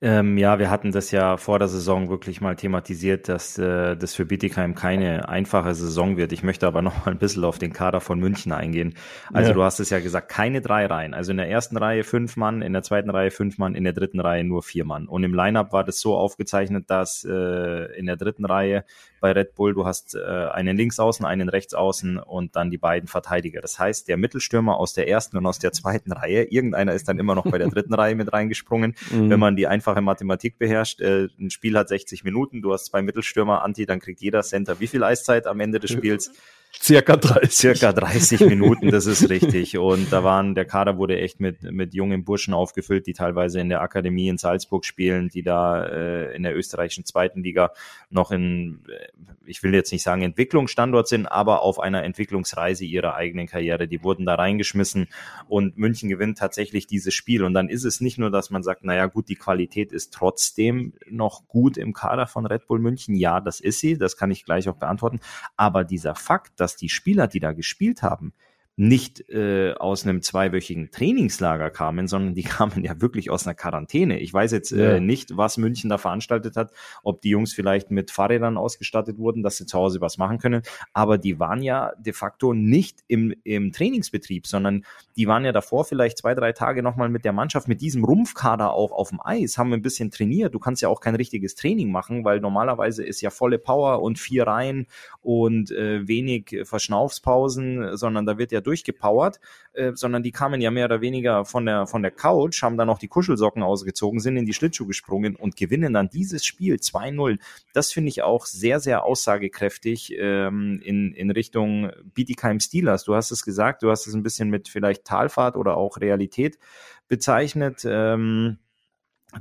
Ähm, ja, wir hatten das ja vor der Saison wirklich mal thematisiert, dass äh, das für Bietigheim keine einfache Saison wird. Ich möchte aber noch mal ein bisschen auf den Kader von München eingehen. Also ja. du hast es ja gesagt, keine drei Reihen. Also in der ersten Reihe fünf Mann, in der zweiten Reihe fünf Mann, in der dritten Reihe nur vier Mann. Und im Lineup war das so aufgezeichnet, dass äh, in der dritten Reihe bei Red Bull du hast äh, einen Linksaußen, einen Rechtsaußen und dann die beiden Verteidiger. Das heißt, der Mittelstürmer aus der ersten und aus der zweiten Reihe, irgendeiner ist dann immer noch bei der dritten Reihe mit reingesprungen, mhm. wenn man die einfach einfache Mathematik beherrscht. Äh, ein Spiel hat 60 Minuten, du hast zwei Mittelstürmer, Anti, dann kriegt jeder Center wie viel Eiszeit am Ende des Spiels? Circa 30. Circa 30 Minuten, das ist richtig. Und da waren, der Kader wurde echt mit, mit jungen Burschen aufgefüllt, die teilweise in der Akademie in Salzburg spielen, die da äh, in der österreichischen zweiten Liga noch in, äh, ich will jetzt nicht sagen Entwicklungsstandort sind, aber auf einer Entwicklungsreise ihrer eigenen Karriere. Die wurden da reingeschmissen und München gewinnt tatsächlich dieses Spiel. Und dann ist es nicht nur, dass man sagt, naja gut, die Qualität ist trotzdem noch gut im Kader von Red Bull München. Ja, das ist sie, das kann ich gleich auch beantworten. Aber dieser Fakt, dass die Spieler, die da gespielt haben, nicht äh, aus einem zweiwöchigen Trainingslager kamen, sondern die kamen ja wirklich aus einer Quarantäne. Ich weiß jetzt äh, nicht, was München da veranstaltet hat, ob die Jungs vielleicht mit Fahrrädern ausgestattet wurden, dass sie zu Hause was machen können, aber die waren ja de facto nicht im, im Trainingsbetrieb, sondern die waren ja davor vielleicht zwei, drei Tage nochmal mit der Mannschaft, mit diesem Rumpfkader auch auf dem Eis, haben ein bisschen trainiert. Du kannst ja auch kein richtiges Training machen, weil normalerweise ist ja volle Power und vier Reihen und äh, wenig Verschnaufspausen, sondern da wird ja durchgepowert, äh, sondern die kamen ja mehr oder weniger von der, von der Couch, haben dann auch die Kuschelsocken ausgezogen, sind in die Schlittschuhe gesprungen und gewinnen dann dieses Spiel 2-0. Das finde ich auch sehr, sehr aussagekräftig ähm, in, in Richtung Bietigheim Steelers. Du hast es gesagt, du hast es ein bisschen mit vielleicht Talfahrt oder auch Realität bezeichnet. Ähm,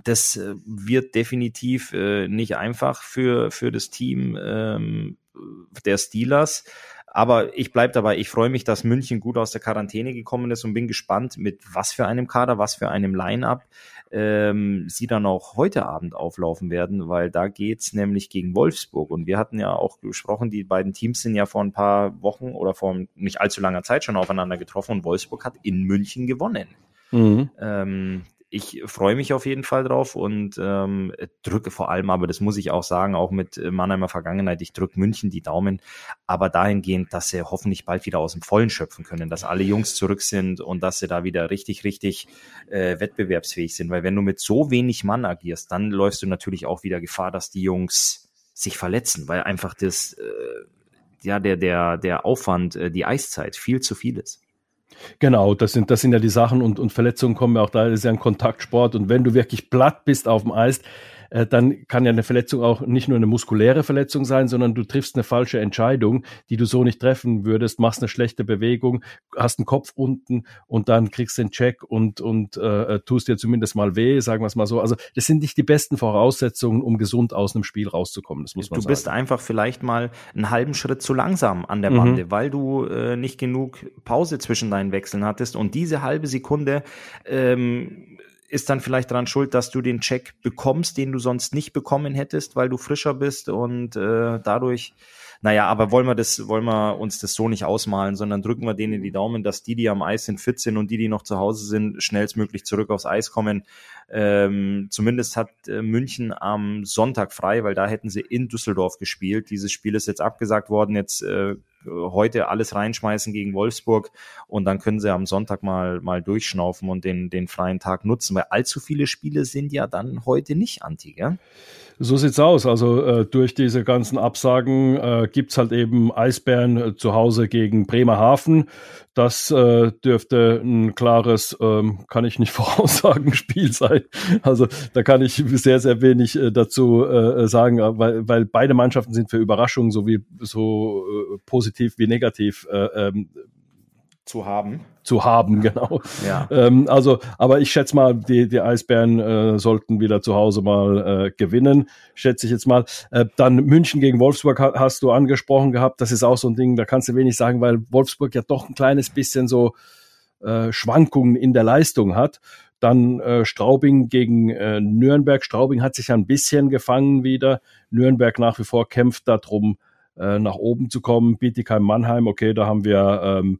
das äh, wird definitiv äh, nicht einfach für, für das Team ähm, der Steelers. Aber ich bleibe dabei, ich freue mich, dass München gut aus der Quarantäne gekommen ist und bin gespannt, mit was für einem Kader, was für einem Line-up ähm, sie dann auch heute Abend auflaufen werden, weil da geht's nämlich gegen Wolfsburg. Und wir hatten ja auch gesprochen, die beiden Teams sind ja vor ein paar Wochen oder vor nicht allzu langer Zeit schon aufeinander getroffen und Wolfsburg hat in München gewonnen. Mhm. Ähm, ich freue mich auf jeden Fall drauf und ähm, drücke vor allem, aber das muss ich auch sagen, auch mit Mannheimer Vergangenheit, ich drücke München die Daumen, aber dahingehend, dass sie hoffentlich bald wieder aus dem Vollen schöpfen können, dass alle Jungs zurück sind und dass sie da wieder richtig, richtig äh, wettbewerbsfähig sind, weil wenn du mit so wenig Mann agierst, dann läufst du natürlich auch wieder Gefahr, dass die Jungs sich verletzen, weil einfach das, äh, ja, der, der, der Aufwand, äh, die Eiszeit viel zu viel ist. Genau, das sind, das sind ja die Sachen und, und Verletzungen kommen ja auch da, das ist ja ein Kontaktsport und wenn du wirklich platt bist auf dem Eis, äh, dann kann ja eine Verletzung auch nicht nur eine muskuläre Verletzung sein, sondern du triffst eine falsche Entscheidung, die du so nicht treffen würdest, machst eine schlechte Bewegung, hast einen Kopf unten und dann kriegst du den Check und, und äh, äh, tust dir zumindest mal weh, sagen wir es mal so. Also das sind nicht die besten Voraussetzungen, um gesund aus einem Spiel rauszukommen. Das muss man du sagen. bist einfach vielleicht mal einen halben Schritt zu langsam an der Bande, mhm. weil du äh, nicht genug Pause zwischen deinen Wechseln hattest und diese halbe Sekunde ähm, ist dann vielleicht daran schuld, dass du den Check bekommst, den du sonst nicht bekommen hättest, weil du frischer bist und äh, dadurch Naja, aber wollen wir das, wollen wir uns das so nicht ausmalen, sondern drücken wir denen die Daumen, dass die, die am Eis sind, fit sind und die, die noch zu Hause sind, schnellstmöglich zurück aufs Eis kommen. Ähm, zumindest hat äh, München am Sonntag frei, weil da hätten sie in Düsseldorf gespielt. Dieses Spiel ist jetzt abgesagt worden. Jetzt äh, heute alles reinschmeißen gegen Wolfsburg und dann können sie am Sonntag mal, mal durchschnaufen und den, den freien Tag nutzen, weil allzu viele Spiele sind ja dann heute nicht anti, gell? So sieht's aus. Also äh, durch diese ganzen Absagen äh, gibt's halt eben Eisbären äh, zu Hause gegen Bremerhaven. Das äh, dürfte ein klares, ähm, kann ich nicht voraussagen, Spiel sein. Also da kann ich sehr, sehr wenig äh, dazu äh, sagen, weil, weil beide Mannschaften sind für Überraschungen so wie so äh, positiv wie negativ äh, ähm, zu haben. Zu haben, genau. Ja. Ähm, also, aber ich schätze mal, die, die Eisbären äh, sollten wieder zu Hause mal äh, gewinnen, schätze ich jetzt mal. Äh, dann München gegen Wolfsburg hast du angesprochen gehabt. Das ist auch so ein Ding, da kannst du wenig sagen, weil Wolfsburg ja doch ein kleines bisschen so äh, Schwankungen in der Leistung hat. Dann äh, Straubing gegen äh, Nürnberg. Straubing hat sich ein bisschen gefangen wieder. Nürnberg nach wie vor kämpft darum, äh, nach oben zu kommen. Bietigheim-Mannheim, okay, da haben wir ähm,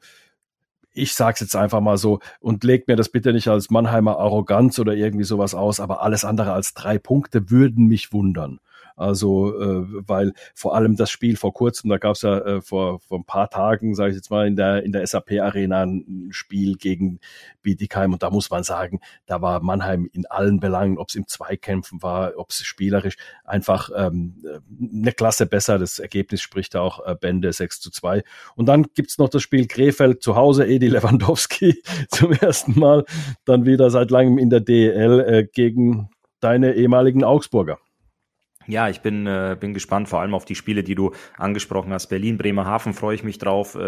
ich sag's jetzt einfach mal so und legt mir das bitte nicht als Mannheimer Arroganz oder irgendwie sowas aus, aber alles andere als drei Punkte würden mich wundern. Also, äh, weil vor allem das Spiel vor kurzem, da gab es ja äh, vor, vor ein paar Tagen, sage ich jetzt mal, in der, in der SAP-Arena ein Spiel gegen Bietigheim und da muss man sagen, da war Mannheim in allen Belangen, ob es im Zweikämpfen war, ob es spielerisch, einfach ähm, eine Klasse besser. Das Ergebnis spricht auch äh, Bände 6 zu 2. Und dann gibt's noch das Spiel Krefeld zu Hause, Edi Lewandowski zum ersten Mal, dann wieder seit langem in der DEL äh, gegen deine ehemaligen Augsburger. Ja, ich bin, äh, bin gespannt, vor allem auf die Spiele, die du angesprochen hast. Berlin, Bremerhaven freue ich mich drauf. Äh,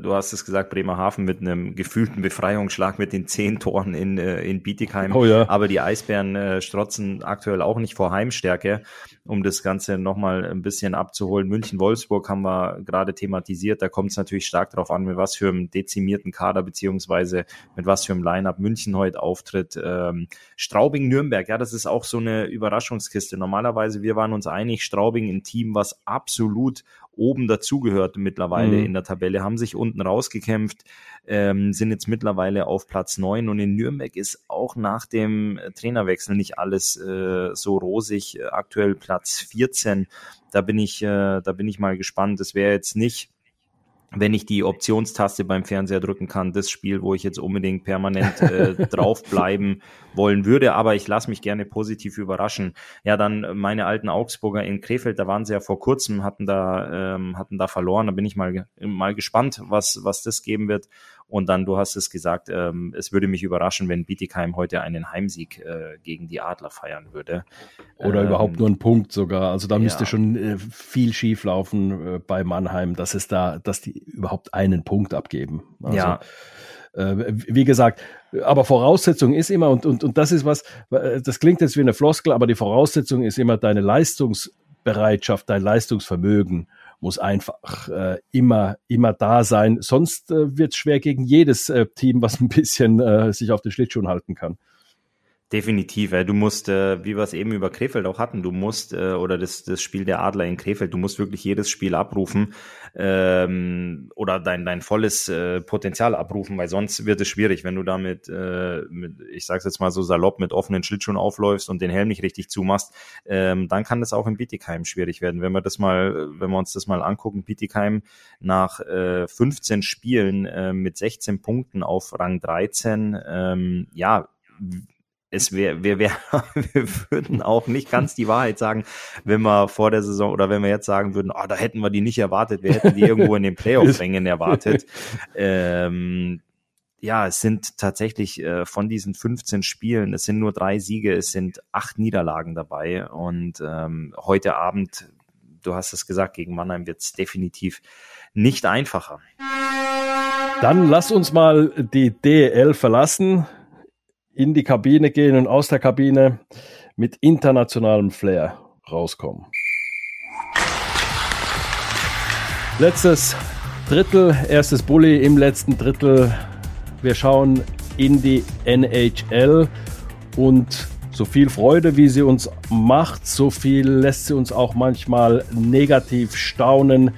du hast es gesagt, Bremerhaven mit einem gefühlten Befreiungsschlag mit den zehn Toren in, äh, in Bietigheim. Oh ja. Aber die Eisbären äh, strotzen aktuell auch nicht vor Heimstärke, um das Ganze nochmal ein bisschen abzuholen. München-Wolfsburg haben wir gerade thematisiert. Da kommt es natürlich stark darauf an, mit was für einem dezimierten Kader beziehungsweise mit was für einem Line-Up München heute auftritt. Ähm, Straubing-Nürnberg, ja, das ist auch so eine Überraschungskiste. Normalerweise, wir waren waren uns einig, Straubing ein Team, was absolut oben dazugehört mittlerweile mhm. in der Tabelle, haben sich unten rausgekämpft, ähm, sind jetzt mittlerweile auf Platz neun und in Nürnberg ist auch nach dem Trainerwechsel nicht alles äh, so rosig. Aktuell Platz 14. Da bin ich, äh, da bin ich mal gespannt. Das wäre jetzt nicht wenn ich die Optionstaste beim Fernseher drücken kann, das Spiel, wo ich jetzt unbedingt permanent äh, draufbleiben wollen würde. Aber ich lasse mich gerne positiv überraschen. Ja, dann meine alten Augsburger in Krefeld, da waren sie ja vor kurzem, hatten da, ähm, hatten da verloren. Da bin ich mal, mal gespannt, was, was das geben wird. Und dann, du hast es gesagt, ähm, es würde mich überraschen, wenn Bietigheim heute einen Heimsieg äh, gegen die Adler feiern würde. Oder ähm, überhaupt nur einen Punkt sogar. Also da ja. müsste schon äh, viel schief laufen äh, bei Mannheim, dass es da, dass die überhaupt einen Punkt abgeben. Also, ja. Äh, wie gesagt, aber Voraussetzung ist immer, und, und, und das ist was, äh, das klingt jetzt wie eine Floskel, aber die Voraussetzung ist immer deine Leistungsbereitschaft, dein Leistungsvermögen muss einfach äh, immer, immer da sein. Sonst äh, wird es schwer gegen jedes äh, Team, was ein bisschen äh, sich auf den Schlittschuhen halten kann. Definitiv, du musst, äh, wie wir es eben über Krefeld auch hatten, du musst, äh, oder das, das Spiel der Adler in Krefeld, du musst wirklich jedes Spiel abrufen ähm, oder dein, dein volles äh, Potenzial abrufen, weil sonst wird es schwierig, wenn du damit, äh, mit, ich sag's jetzt mal so salopp, mit offenen Schlittschuhen aufläufst und den Helm nicht richtig zumachst, ähm, dann kann das auch in Bietigheim schwierig werden. Wenn wir das mal, wenn wir uns das mal angucken, Bietigheim nach äh, 15 Spielen äh, mit 16 Punkten auf Rang 13, ähm, ja, es wäre, wir, wär, wir würden auch nicht ganz die Wahrheit sagen, wenn wir vor der Saison oder wenn wir jetzt sagen würden, oh, da hätten wir die nicht erwartet, wir hätten die irgendwo in den Playoff-Rängen erwartet. Ähm, ja, es sind tatsächlich äh, von diesen 15 Spielen, es sind nur drei Siege, es sind acht Niederlagen dabei und ähm, heute Abend, du hast es gesagt, gegen Mannheim wird es definitiv nicht einfacher. Dann lass uns mal die DL verlassen in die Kabine gehen und aus der Kabine mit internationalem Flair rauskommen. Letztes Drittel, erstes Bully im letzten Drittel. Wir schauen in die NHL und so viel Freude, wie sie uns macht, so viel lässt sie uns auch manchmal negativ staunen.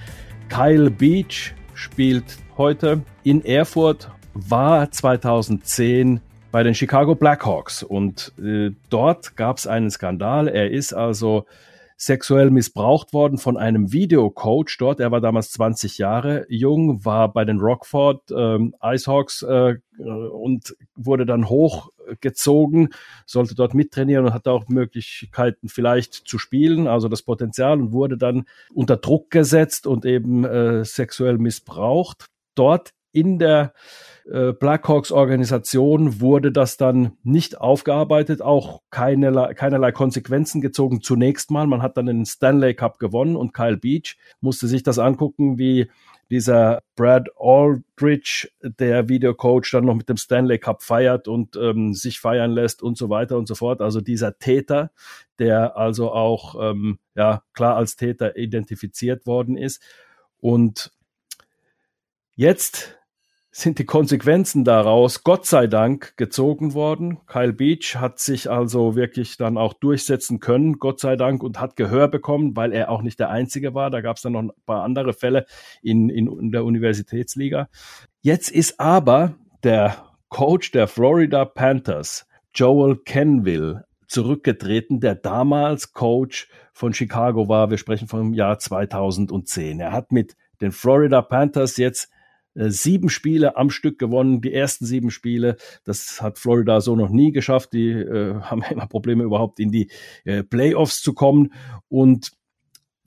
Kyle Beach spielt heute in Erfurt, war 2010 bei den Chicago Blackhawks und äh, dort gab es einen Skandal. Er ist also sexuell missbraucht worden von einem Videocoach dort. Er war damals 20 Jahre jung, war bei den Rockford ähm, Icehawks äh, und wurde dann hochgezogen, sollte dort mittrainieren und hatte auch Möglichkeiten vielleicht zu spielen, also das Potenzial und wurde dann unter Druck gesetzt und eben äh, sexuell missbraucht. Dort in der äh, Blackhawks Organisation wurde das dann nicht aufgearbeitet, auch keinerlei, keinerlei Konsequenzen gezogen zunächst mal. Man hat dann den Stanley Cup gewonnen und Kyle Beach musste sich das angucken, wie dieser Brad Aldridge, der Videocoach, dann noch mit dem Stanley Cup feiert und ähm, sich feiern lässt und so weiter und so fort. Also dieser Täter, der also auch ähm, ja klar als Täter identifiziert worden ist. Und jetzt sind die Konsequenzen daraus Gott sei Dank gezogen worden. Kyle Beach hat sich also wirklich dann auch durchsetzen können, Gott sei Dank, und hat Gehör bekommen, weil er auch nicht der Einzige war. Da gab es dann noch ein paar andere Fälle in, in, in der Universitätsliga. Jetzt ist aber der Coach der Florida Panthers, Joel Kenville, zurückgetreten, der damals Coach von Chicago war. Wir sprechen vom Jahr 2010. Er hat mit den Florida Panthers jetzt sieben Spiele am Stück gewonnen, die ersten sieben Spiele. Das hat Florida so noch nie geschafft. Die äh, haben immer Probleme, überhaupt in die äh, Playoffs zu kommen. Und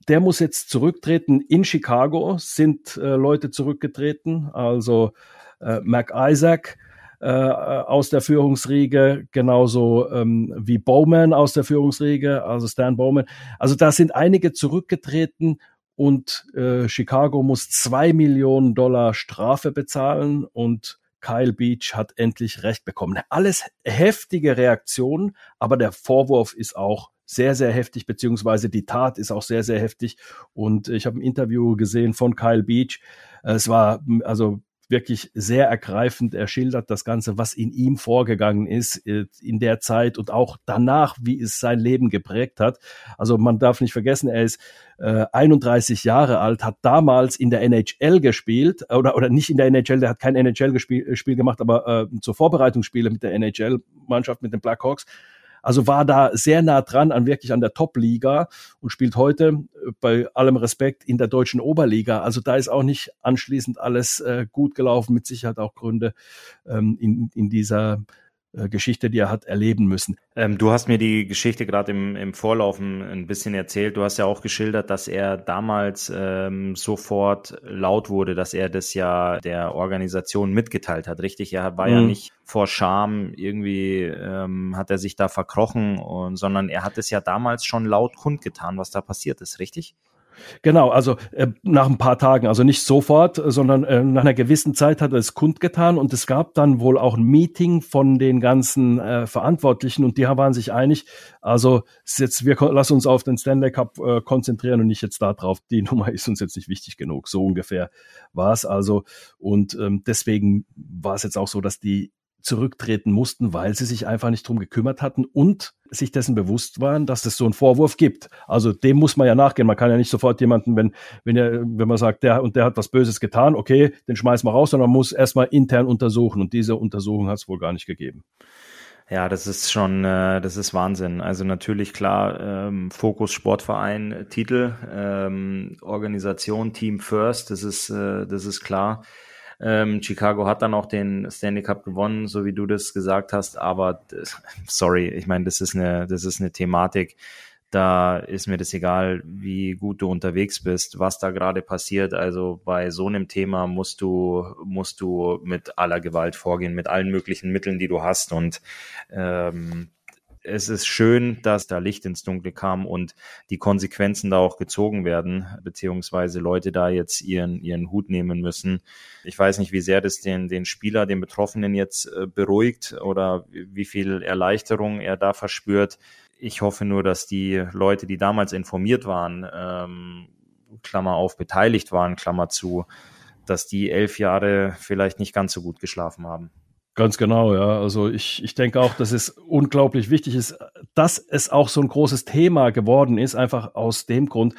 der muss jetzt zurücktreten. In Chicago sind äh, Leute zurückgetreten, also äh, Mac Isaac äh, aus der Führungsriege, genauso ähm, wie Bowman aus der Führungsriege, also Stan Bowman. Also da sind einige zurückgetreten und äh, Chicago muss zwei Millionen Dollar Strafe bezahlen und Kyle Beach hat endlich Recht bekommen. Alles heftige Reaktionen, aber der Vorwurf ist auch sehr, sehr heftig, beziehungsweise die Tat ist auch sehr, sehr heftig. Und ich habe ein Interview gesehen von Kyle Beach. Es war also wirklich sehr ergreifend. Er schildert das Ganze, was in ihm vorgegangen ist äh, in der Zeit und auch danach, wie es sein Leben geprägt hat. Also man darf nicht vergessen, er ist äh, 31 Jahre alt, hat damals in der NHL gespielt oder, oder nicht in der NHL, der hat kein NHL-Spiel äh, gemacht, aber äh, zur Vorbereitungsspiele mit der NHL-Mannschaft, mit den Blackhawks also war da sehr nah dran an wirklich an der Top-Liga und spielt heute äh, bei allem Respekt in der deutschen Oberliga. Also da ist auch nicht anschließend alles äh, gut gelaufen, mit Sicherheit auch Gründe ähm, in, in dieser Geschichte, die er hat erleben müssen. Ähm, du hast mir die Geschichte gerade im, im Vorlaufen ein bisschen erzählt. Du hast ja auch geschildert, dass er damals ähm, sofort laut wurde, dass er das ja der Organisation mitgeteilt hat, richtig? Er war mhm. ja nicht vor Scham irgendwie ähm, hat er sich da verkrochen, und, sondern er hat es ja damals schon laut kundgetan, was da passiert ist, richtig? Genau, also äh, nach ein paar Tagen, also nicht sofort, sondern äh, nach einer gewissen Zeit hat er es kundgetan und es gab dann wohl auch ein Meeting von den ganzen äh, Verantwortlichen und die waren sich einig, also jetzt wir lassen uns auf den Stanley Cup äh, konzentrieren und nicht jetzt da drauf. Die Nummer ist uns jetzt nicht wichtig genug. So ungefähr war es also und ähm, deswegen war es jetzt auch so, dass die zurücktreten mussten, weil sie sich einfach nicht drum gekümmert hatten und sich dessen bewusst waren, dass es so einen Vorwurf gibt. Also dem muss man ja nachgehen. Man kann ja nicht sofort jemanden, wenn, wenn, er, wenn man sagt, der und der hat was Böses getan, okay, den schmeißen wir raus, sondern man muss erstmal intern untersuchen. Und diese Untersuchung hat es wohl gar nicht gegeben. Ja, das ist schon, äh, das ist Wahnsinn. Also natürlich klar, ähm, Fokus Sportverein, Titel, ähm, Organisation, Team First, das ist, äh, das ist klar. Ähm, Chicago hat dann auch den Stanley Cup gewonnen, so wie du das gesagt hast. Aber sorry, ich meine, das ist eine, das ist eine Thematik. Da ist mir das egal, wie gut du unterwegs bist, was da gerade passiert. Also bei so einem Thema musst du, musst du mit aller Gewalt vorgehen, mit allen möglichen Mitteln, die du hast. Und ähm, es ist schön, dass da Licht ins Dunkle kam und die Konsequenzen da auch gezogen werden, beziehungsweise Leute da jetzt ihren, ihren Hut nehmen müssen. Ich weiß nicht, wie sehr das den, den Spieler, den Betroffenen jetzt äh, beruhigt oder wie viel Erleichterung er da verspürt. Ich hoffe nur, dass die Leute, die damals informiert waren, ähm, Klammer auf, beteiligt waren, Klammer zu, dass die elf Jahre vielleicht nicht ganz so gut geschlafen haben. Ganz genau, ja. Also ich, ich denke auch, dass es unglaublich wichtig ist, dass es auch so ein großes Thema geworden ist, einfach aus dem Grund,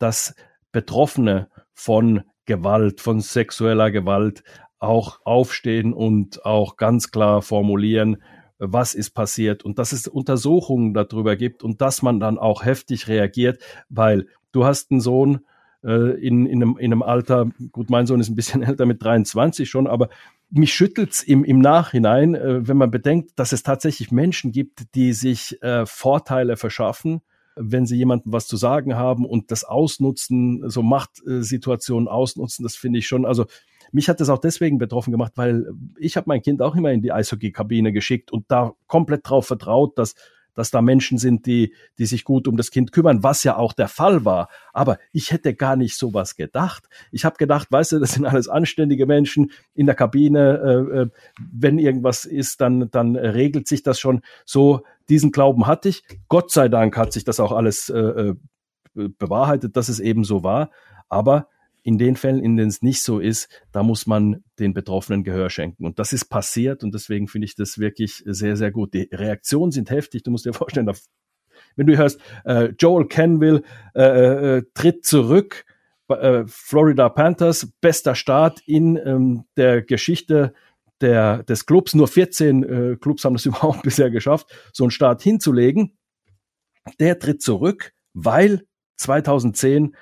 dass Betroffene von Gewalt, von sexueller Gewalt auch aufstehen und auch ganz klar formulieren, was ist passiert und dass es Untersuchungen darüber gibt und dass man dann auch heftig reagiert, weil du hast einen Sohn äh, in, in, einem, in einem Alter, gut, mein Sohn ist ein bisschen älter mit 23 schon, aber mich schüttelt's im, im Nachhinein, äh, wenn man bedenkt, dass es tatsächlich Menschen gibt, die sich äh, Vorteile verschaffen, wenn sie jemandem was zu sagen haben und das ausnutzen, so Machtsituationen ausnutzen, das finde ich schon, also mich hat das auch deswegen betroffen gemacht, weil ich habe mein Kind auch immer in die Eishockey-Kabine geschickt und da komplett drauf vertraut, dass dass da Menschen sind, die, die sich gut um das Kind kümmern, was ja auch der Fall war. Aber ich hätte gar nicht sowas gedacht. Ich habe gedacht, weißt du, das sind alles anständige Menschen in der Kabine. Äh, äh, wenn irgendwas ist, dann, dann regelt sich das schon. So, diesen Glauben hatte ich. Gott sei Dank hat sich das auch alles äh, äh bewahrheitet, dass es eben so war. Aber in den Fällen, in denen es nicht so ist, da muss man den Betroffenen Gehör schenken. Und das ist passiert und deswegen finde ich das wirklich sehr, sehr gut. Die Reaktionen sind heftig. Du musst dir vorstellen, wenn du hörst, äh, Joel Kenville äh, äh, tritt zurück, äh, Florida Panthers, bester Start in ähm, der Geschichte der, des Clubs. Nur 14 äh, Clubs haben das überhaupt bisher geschafft, so einen Start hinzulegen. Der tritt zurück, weil 2010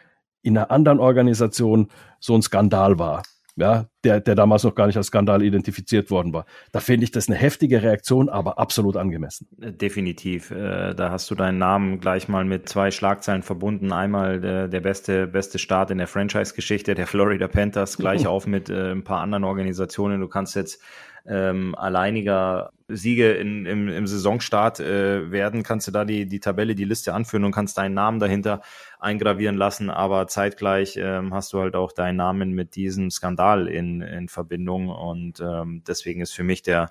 in einer anderen Organisation so ein Skandal war, ja, der, der damals noch gar nicht als Skandal identifiziert worden war. Da finde ich das eine heftige Reaktion, aber absolut angemessen. Definitiv. Äh, da hast du deinen Namen gleich mal mit zwei Schlagzeilen verbunden. Einmal der, der beste, beste Start in der Franchise-Geschichte der Florida Panthers, gleich auf mit äh, ein paar anderen Organisationen. Du kannst jetzt ähm, alleiniger Siege in, im, im Saisonstart äh, werden, kannst du da die, die Tabelle, die Liste anführen und kannst deinen Namen dahinter eingravieren lassen, aber zeitgleich ähm, hast du halt auch deinen Namen mit diesem Skandal in, in Verbindung. Und ähm, deswegen ist für mich der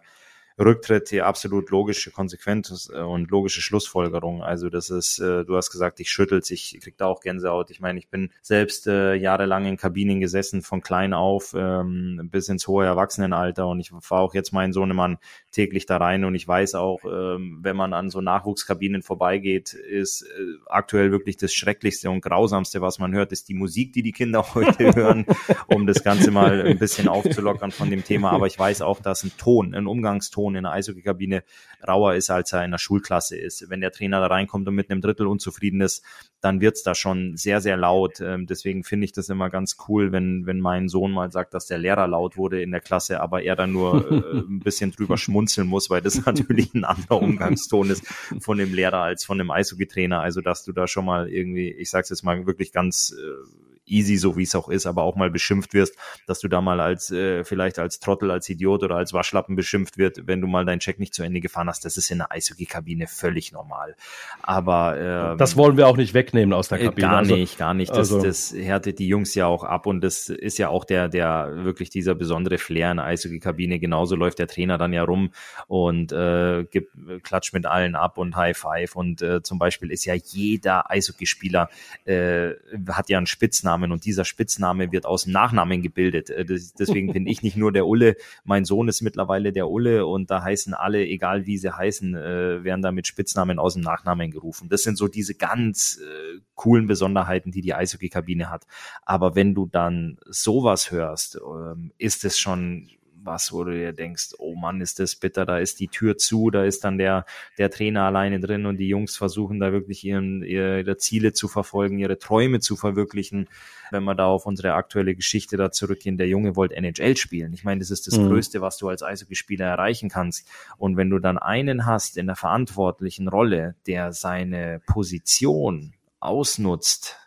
Rücktritt die absolut logische Konsequenz äh, und logische Schlussfolgerung. Also das ist, äh, du hast gesagt, ich schüttel's, ich krieg da auch Gänsehaut. Ich meine, ich bin selbst äh, jahrelang in Kabinen gesessen, von klein auf ähm, bis ins hohe Erwachsenenalter und ich fahre auch jetzt meinen Sohnemann täglich da rein und ich weiß auch, ähm, wenn man an so Nachwuchskabinen vorbeigeht, ist aktuell wirklich das Schrecklichste und Grausamste, was man hört, ist die Musik, die die Kinder heute hören, um das Ganze mal ein bisschen aufzulockern von dem Thema. Aber ich weiß auch, dass ein Ton, ein Umgangston in der Eishockeykabine rauer ist, als er in der Schulklasse ist. Wenn der Trainer da reinkommt und mit einem Drittel unzufrieden ist, dann wird's da schon sehr, sehr laut. Ähm, deswegen finde ich das immer ganz cool, wenn, wenn mein Sohn mal sagt, dass der Lehrer laut wurde in der Klasse, aber er dann nur äh, ein bisschen drüber schmunzeln muss, weil das natürlich ein anderer Umgangston ist von dem Lehrer als von dem Eishockey-Trainer. Also, dass du da schon mal irgendwie, ich sag's jetzt mal wirklich ganz äh, easy, so wie es auch ist, aber auch mal beschimpft wirst, dass du da mal als äh, vielleicht als Trottel, als Idiot oder als Waschlappen beschimpft wird, wenn du mal deinen Check nicht zu Ende gefahren hast. Das ist in der Eishockey-Kabine völlig normal. Aber ähm, das wollen wir auch nicht wegnehmen aus der äh, Kabine. Gar also, nicht, gar nicht. Das, also. das härtet die Jungs ja auch ab und das ist ja auch der, der wirklich dieser besondere Flair in der Eishockey-Kabine. Genauso läuft der Trainer dann ja rum und äh, gibt, klatscht mit allen ab und High Five und äh, zum Beispiel ist ja jeder Eishockeyspieler äh, hat ja einen Spitznamen Spitznamen und dieser Spitzname wird aus dem Nachnamen gebildet. Äh, deswegen bin ich nicht nur der Ulle, mein Sohn ist mittlerweile der Ulle und da heißen alle, egal wie sie heißen, äh, werden da mit Spitznamen aus dem Nachnamen gerufen. Das sind so diese ganz äh, coolen Besonderheiten, die die Eishockey-Kabine hat. Aber wenn du dann sowas hörst, ähm, ist es schon was, wo du dir denkst, oh Mann, ist das bitter, da ist die Tür zu, da ist dann der, der Trainer alleine drin und die Jungs versuchen da wirklich ihren, ihre Ziele zu verfolgen, ihre Träume zu verwirklichen. Wenn wir da auf unsere aktuelle Geschichte da zurückgehen, der Junge wollte NHL spielen. Ich meine, das ist das mhm. Größte, was du als Eishockeyspieler erreichen kannst. Und wenn du dann einen hast in der verantwortlichen Rolle, der seine Position ausnutzt,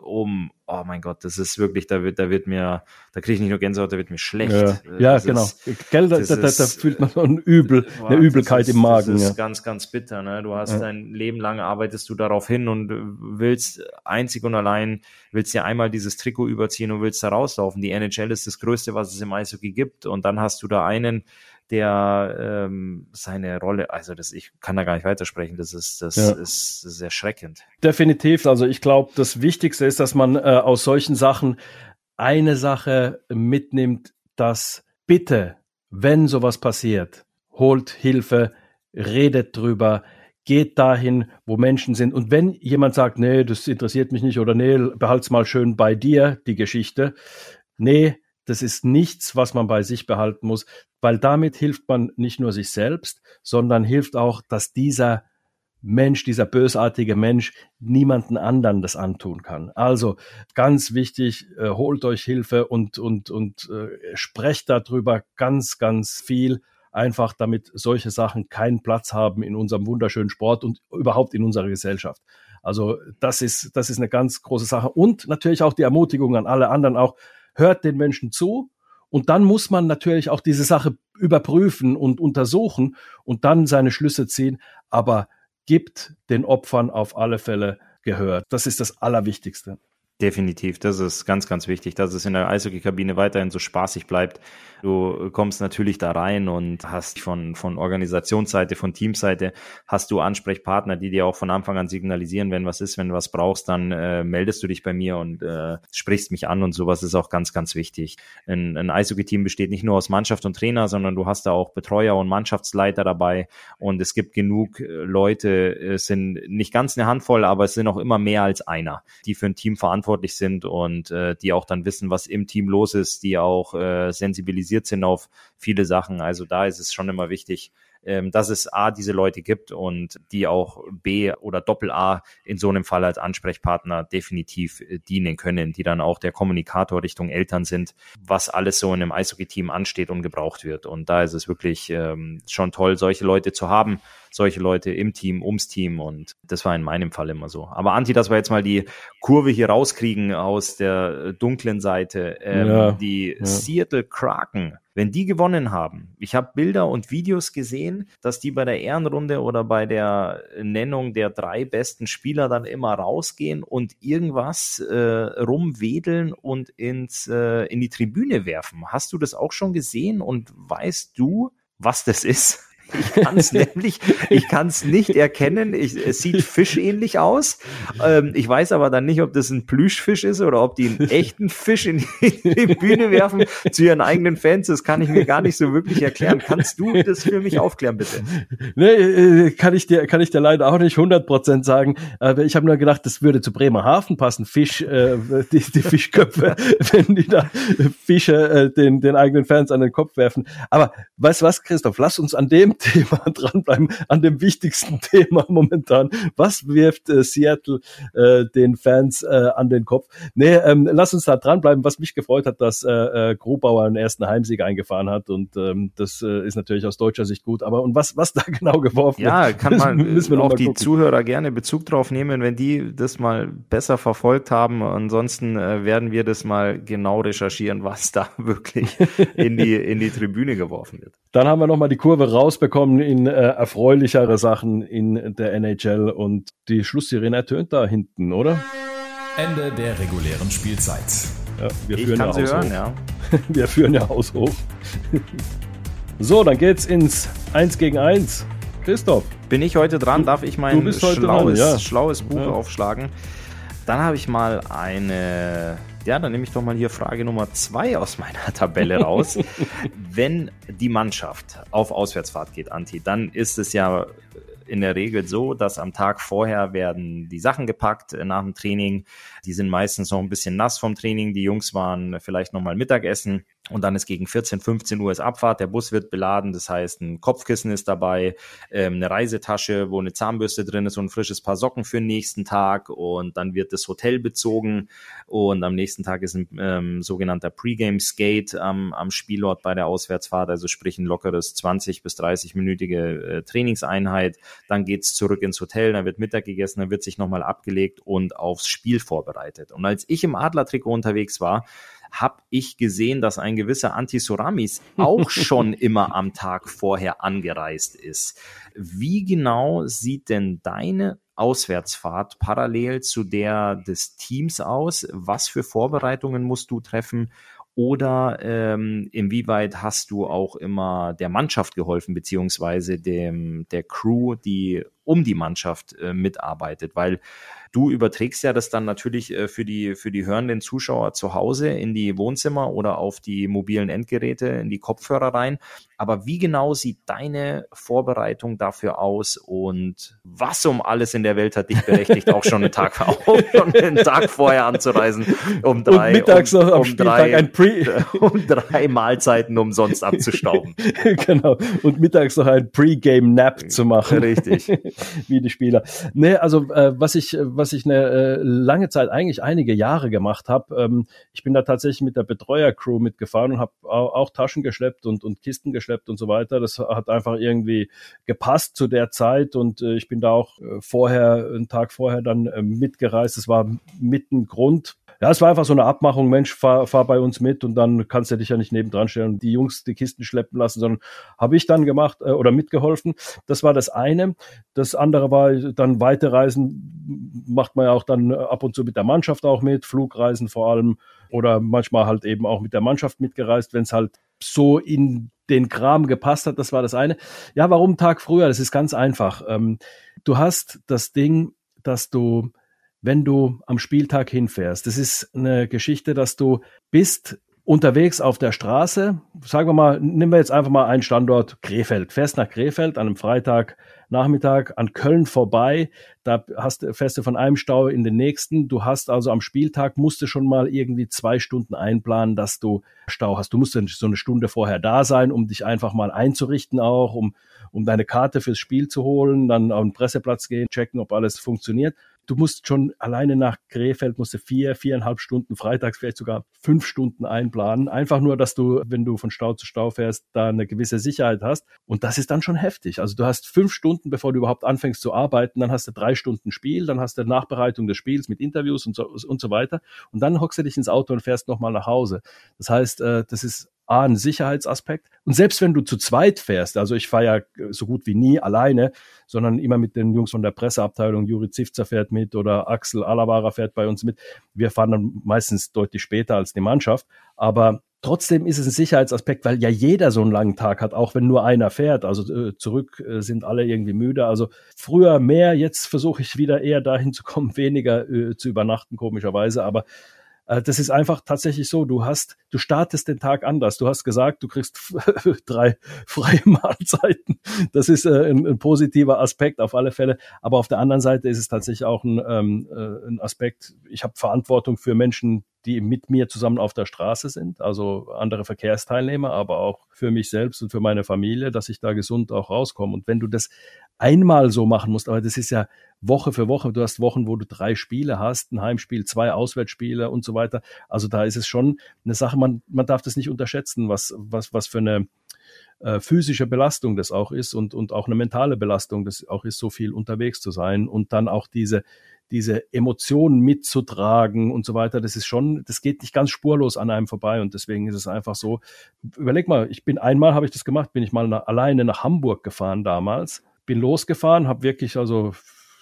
um, oh mein Gott, das ist wirklich, da wird, da wird mir, da kriege ich nicht nur Gänsehaut, da wird mir schlecht. Ja, äh, ja genau. Ist, Gell, da, da, da, da, fühlt man so ein Übel, boah, eine Übelkeit ist, im Magen. Das ist ja. ganz, ganz bitter. Ne? Du hast ja. dein Leben lang arbeitest du darauf hin und willst einzig und allein, willst dir einmal dieses Trikot überziehen und willst da rauslaufen. Die NHL ist das Größte, was es im Eishockey gibt. Und dann hast du da einen, der ähm, seine Rolle, also das, ich kann da gar nicht weitersprechen, das ist, das ja. ist, das ist erschreckend. Definitiv, also ich glaube, das Wichtigste ist, dass man äh, aus solchen Sachen eine Sache mitnimmt, dass bitte, wenn sowas passiert, holt Hilfe, redet drüber, geht dahin, wo Menschen sind. Und wenn jemand sagt, nee, das interessiert mich nicht oder nee, behalt's mal schön bei dir, die Geschichte. Nee, das ist nichts, was man bei sich behalten muss, weil damit hilft man nicht nur sich selbst, sondern hilft auch, dass dieser Mensch, dieser bösartige Mensch, niemanden anderen das antun kann. Also ganz wichtig, äh, holt euch Hilfe und, und, und äh, sprecht darüber ganz, ganz viel einfach damit solche Sachen keinen Platz haben in unserem wunderschönen Sport und überhaupt in unserer Gesellschaft. Also das ist, das ist eine ganz große Sache. Und natürlich auch die Ermutigung an alle anderen auch, hört den Menschen zu. Und dann muss man natürlich auch diese Sache überprüfen und untersuchen und dann seine Schlüsse ziehen. Aber gibt den Opfern auf alle Fälle Gehör. Das ist das Allerwichtigste. Definitiv, das ist ganz, ganz wichtig, dass es in der Eishockey-Kabine weiterhin so spaßig bleibt. Du kommst natürlich da rein und hast von, von Organisationsseite, von Teamseite, hast du Ansprechpartner, die dir auch von Anfang an signalisieren, wenn was ist, wenn du was brauchst, dann äh, meldest du dich bei mir und äh, sprichst mich an und sowas ist auch ganz, ganz wichtig. Ein, ein Eishockey-Team besteht nicht nur aus Mannschaft und Trainer, sondern du hast da auch Betreuer und Mannschaftsleiter dabei und es gibt genug äh, Leute, es sind nicht ganz eine Handvoll, aber es sind auch immer mehr als einer, die für ein Team verantwortlich verantwortlich sind und äh, die auch dann wissen, was im Team los ist, die auch äh, sensibilisiert sind auf viele Sachen. Also da ist es schon immer wichtig, ähm, dass es A, diese Leute gibt und die auch B oder Doppel A in so einem Fall als Ansprechpartner definitiv äh, dienen können, die dann auch der Kommunikator Richtung Eltern sind, was alles so in einem Eishockey-Team ansteht und gebraucht wird. Und da ist es wirklich ähm, schon toll, solche Leute zu haben, solche Leute im Team, ums Team und das war in meinem Fall immer so. Aber Anti, dass wir jetzt mal die Kurve hier rauskriegen aus der dunklen Seite, ähm, ja, die ja. Seattle Kraken wenn die gewonnen haben, ich habe Bilder und Videos gesehen, dass die bei der Ehrenrunde oder bei der Nennung der drei besten Spieler dann immer rausgehen und irgendwas äh, rumwedeln und ins, äh, in die Tribüne werfen. Hast du das auch schon gesehen und weißt du, was das ist? Ich kann es nämlich, ich kann es nicht erkennen. Ich, es sieht fischähnlich aus. Ähm, ich weiß aber dann nicht, ob das ein Plüschfisch ist oder ob die einen echten Fisch in die Bühne werfen zu ihren eigenen Fans. Das kann ich mir gar nicht so wirklich erklären. Kannst du das für mich aufklären, bitte? Nee, äh, kann ich dir, kann ich dir leider auch nicht 100 Prozent sagen. Aber ich habe nur gedacht, das würde zu Bremerhaven passen. Fisch, äh, die, die Fischköpfe, wenn die da Fische äh, den, den eigenen Fans an den Kopf werfen. Aber weißt du was, Christoph, lass uns an dem Thema dranbleiben, an dem wichtigsten Thema momentan. Was wirft äh, Seattle äh, den Fans äh, an den Kopf? Nee, ähm, lass uns da dranbleiben. Was mich gefreut hat, dass äh, äh, Grubauer einen ersten Heimsieg eingefahren hat und ähm, das äh, ist natürlich aus deutscher Sicht gut. Aber und was, was da genau geworfen ja, wird, kann man müssen wir auch die gucken. Zuhörer gerne Bezug drauf nehmen, wenn die das mal besser verfolgt haben. Ansonsten äh, werden wir das mal genau recherchieren, was da wirklich in die, in die Tribüne geworfen wird. Dann haben wir nochmal die Kurve rausbekommen in äh, erfreulichere Sachen in der NHL und die Schlusssirene ertönt da hinten, oder? Ende der regulären Spielzeit. Ja, wir ich führen ja hören, hoch. Ja. wir führen ja Haus hoch. so, dann geht's ins 1 gegen 1. Christoph. Bin ich heute dran? Darf ich mein schlaues, dran, ja. schlaues Buch ja. aufschlagen? Dann habe ich mal eine ja, dann nehme ich doch mal hier Frage Nummer zwei aus meiner Tabelle raus. Wenn die Mannschaft auf Auswärtsfahrt geht, Anti, dann ist es ja in der Regel so, dass am Tag vorher werden die Sachen gepackt äh, nach dem Training. Die sind meistens noch ein bisschen nass vom Training. Die Jungs waren vielleicht noch mal Mittagessen und dann ist gegen 14, 15 Uhr ist Abfahrt, der Bus wird beladen, das heißt ein Kopfkissen ist dabei, ähm, eine Reisetasche, wo eine Zahnbürste drin ist und ein frisches Paar Socken für den nächsten Tag und dann wird das Hotel bezogen und am nächsten Tag ist ein ähm, sogenannter Pre-Game-Skate am, am Spielort bei der Auswärtsfahrt, also sprich ein lockeres 20 bis 30-minütige äh, Trainingseinheit, dann geht's zurück ins Hotel, dann wird Mittag gegessen, dann wird sich nochmal abgelegt und aufs Spiel vorbereitet. Und als ich im Adlertrikot unterwegs war, habe ich gesehen, dass ein gewisser Antisuramis auch schon immer am Tag vorher angereist ist. Wie genau sieht denn deine Auswärtsfahrt parallel zu der des Teams aus? Was für Vorbereitungen musst du treffen? Oder ähm, inwieweit hast du auch immer der Mannschaft geholfen, beziehungsweise dem, der Crew, die um die Mannschaft äh, mitarbeitet? Weil du überträgst ja das dann natürlich äh, für die, für die hörenden Zuschauer zu Hause in die Wohnzimmer oder auf die mobilen Endgeräte, in die Kopfhörer rein. Aber wie genau sieht deine Vorbereitung dafür aus und was um alles in der Welt hat dich berechtigt, auch schon einen Tag, auch schon einen Tag vorher anzureisen, um drei, und mittags um, am um drei, ein Pre um drei Mahlzeiten umsonst abzustauben. genau. Und mittags noch ein Pre-Game-Nap zu machen. Richtig. Wie die Spieler. Nee, also äh, was ich, was ich eine äh, lange Zeit, eigentlich einige Jahre gemacht habe, ähm, ich bin da tatsächlich mit der Betreuer-Crew mitgefahren und habe auch, Taschen geschleppt und, und Kisten geschleppt und so weiter. Das hat einfach irgendwie gepasst zu der Zeit und äh, ich bin da auch äh, vorher, einen Tag vorher dann äh, mitgereist. Das war mitten Grund ja, es war einfach so eine Abmachung, Mensch, fahr, fahr bei uns mit und dann kannst du dich ja nicht nebendran stellen und die Jungs die Kisten schleppen lassen, sondern habe ich dann gemacht äh, oder mitgeholfen. Das war das eine. Das andere war dann Weiterreisen, macht man ja auch dann ab und zu mit der Mannschaft auch mit, Flugreisen vor allem oder manchmal halt eben auch mit der Mannschaft mitgereist, wenn es halt so in den Kram gepasst hat. Das war das eine. Ja, warum Tag früher? Das ist ganz einfach. Ähm, du hast das Ding, dass du wenn du am Spieltag hinfährst. Das ist eine Geschichte, dass du bist unterwegs auf der Straße. Sagen wir mal, nehmen wir jetzt einfach mal einen Standort Krefeld. Fährst nach Krefeld an einem Freitagnachmittag an Köln vorbei. Da hast, fährst du von einem Stau in den nächsten. Du hast also am Spieltag musst du schon mal irgendwie zwei Stunden einplanen, dass du Stau hast. Du musst so eine Stunde vorher da sein, um dich einfach mal einzurichten auch, um, um deine Karte fürs Spiel zu holen, dann auf den Presseplatz gehen, checken, ob alles funktioniert du musst schon alleine nach Krefeld musst du vier, viereinhalb Stunden, freitags vielleicht sogar fünf Stunden einplanen. Einfach nur, dass du, wenn du von Stau zu Stau fährst, da eine gewisse Sicherheit hast. Und das ist dann schon heftig. Also du hast fünf Stunden, bevor du überhaupt anfängst zu arbeiten, dann hast du drei Stunden Spiel, dann hast du Nachbereitung des Spiels mit Interviews und so, und so weiter. Und dann hockst du dich ins Auto und fährst nochmal nach Hause. Das heißt, äh, das ist A, ein Sicherheitsaspekt. Und selbst wenn du zu zweit fährst, also ich fahre ja so gut wie nie alleine, sondern immer mit den Jungs von der Presseabteilung, Juri Zivzer fährt mit oder Axel Alavara fährt bei uns mit. Wir fahren dann meistens deutlich später als die Mannschaft. Aber trotzdem ist es ein Sicherheitsaspekt, weil ja jeder so einen langen Tag hat, auch wenn nur einer fährt. Also äh, zurück äh, sind alle irgendwie müde. Also früher mehr, jetzt versuche ich wieder eher dahin zu kommen, weniger äh, zu übernachten, komischerweise. Aber äh, das ist einfach tatsächlich so. Du hast, du startest den Tag anders. Du hast gesagt, du kriegst drei freie Mahlzeiten. Das ist äh, ein, ein, positiver Aspekt auf alle Fälle. Aber auf der anderen Seite ist es tatsächlich auch ein, ähm, äh, ein Aspekt. Ich habe Verantwortung für Menschen, die mit mir zusammen auf der Straße sind, also andere Verkehrsteilnehmer, aber auch für mich selbst und für meine Familie, dass ich da gesund auch rauskomme. Und wenn du das einmal so machen musst, aber das ist ja Woche für Woche, du hast Wochen, wo du drei Spiele hast, ein Heimspiel, zwei Auswärtsspiele und so weiter. Also da ist es schon eine Sache, man, man darf das nicht unterschätzen, was, was, was für eine äh, physische Belastung das auch ist und, und auch eine mentale Belastung das auch ist, so viel unterwegs zu sein und dann auch diese, diese Emotionen mitzutragen und so weiter, das ist schon, das geht nicht ganz spurlos an einem vorbei und deswegen ist es einfach so. Überleg mal, ich bin einmal habe ich das gemacht, bin ich mal nach, alleine nach Hamburg gefahren damals, bin losgefahren, habe wirklich also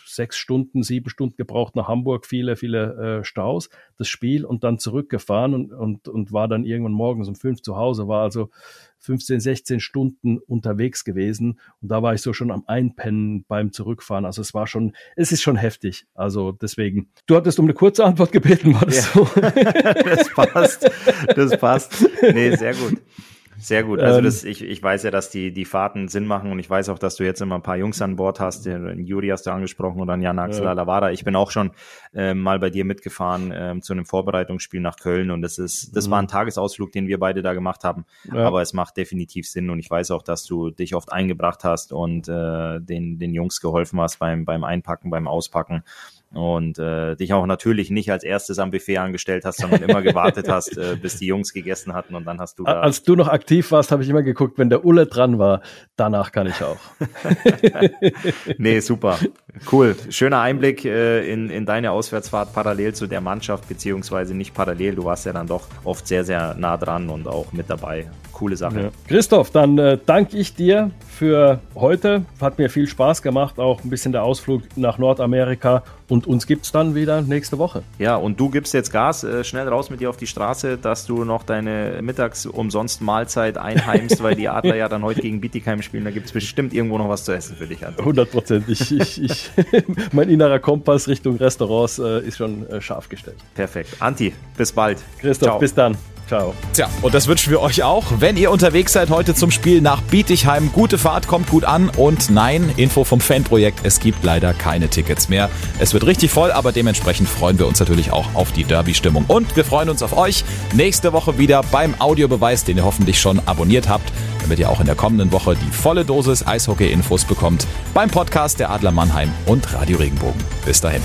sechs Stunden, sieben Stunden gebraucht nach Hamburg, viele, viele äh, Staus, das Spiel und dann zurückgefahren und, und, und war dann irgendwann morgens um fünf zu Hause, war also 15, 16 Stunden unterwegs gewesen und da war ich so schon am Einpennen beim Zurückfahren. Also es war schon, es ist schon heftig. Also deswegen. Du hattest um eine kurze Antwort gebeten, war das ja. so? das passt. Das passt. Nee, sehr gut. Sehr gut. Also ähm, das, ich, ich weiß ja, dass die, die Fahrten Sinn machen und ich weiß auch, dass du jetzt immer ein paar Jungs an Bord hast. Den Juri hast du angesprochen oder Jan Axel ja. Lavada. Ich bin auch schon äh, mal bei dir mitgefahren äh, zu einem Vorbereitungsspiel nach Köln und das ist, das mhm. war ein Tagesausflug, den wir beide da gemacht haben. Ja. Aber es macht definitiv Sinn und ich weiß auch, dass du dich oft eingebracht hast und äh, den, den Jungs geholfen hast beim, beim Einpacken, beim Auspacken und äh, dich auch natürlich nicht als erstes am Buffet angestellt hast, sondern immer gewartet hast, äh, bis die Jungs gegessen hatten und dann hast du da Als du noch aktiv warst, habe ich immer geguckt, wenn der Ulle dran war, danach kann ich auch. nee, super. Cool. Schöner Einblick äh, in, in deine Auswärtsfahrt parallel zu der Mannschaft, beziehungsweise nicht parallel. Du warst ja dann doch oft sehr, sehr nah dran und auch mit dabei. Coole Sache. Ja. Christoph, dann äh, danke ich dir für heute. Hat mir viel Spaß gemacht, auch ein bisschen der Ausflug nach Nordamerika und uns gibt es dann wieder nächste Woche. Ja, und du gibst jetzt Gas, äh, schnell raus mit dir auf die Straße, dass du noch deine mittags umsonst Mahlzeit einheimst, weil die Adler ja dann heute gegen Bietigheim spielen. Da gibt es bestimmt irgendwo noch was zu essen für dich. Hundertprozentig. Ich, ich, ich, mein innerer Kompass Richtung Restaurants äh, ist schon äh, scharf gestellt. Perfekt. Anti, bis bald. Christoph, Ciao. bis dann. Ciao. Tja, und das wünschen wir euch auch. Wenn ihr unterwegs seid heute zum Spiel nach Bietigheim, gute Fahrt, kommt gut an. Und nein, Info vom Fanprojekt, es gibt leider keine Tickets mehr. Es wird richtig voll, aber dementsprechend freuen wir uns natürlich auch auf die Derby-Stimmung. Und wir freuen uns auf euch nächste Woche wieder beim Audiobeweis, den ihr hoffentlich schon abonniert habt, damit ihr auch in der kommenden Woche die volle Dosis Eishockey-Infos bekommt beim Podcast der Adler Mannheim und Radio Regenbogen. Bis dahin.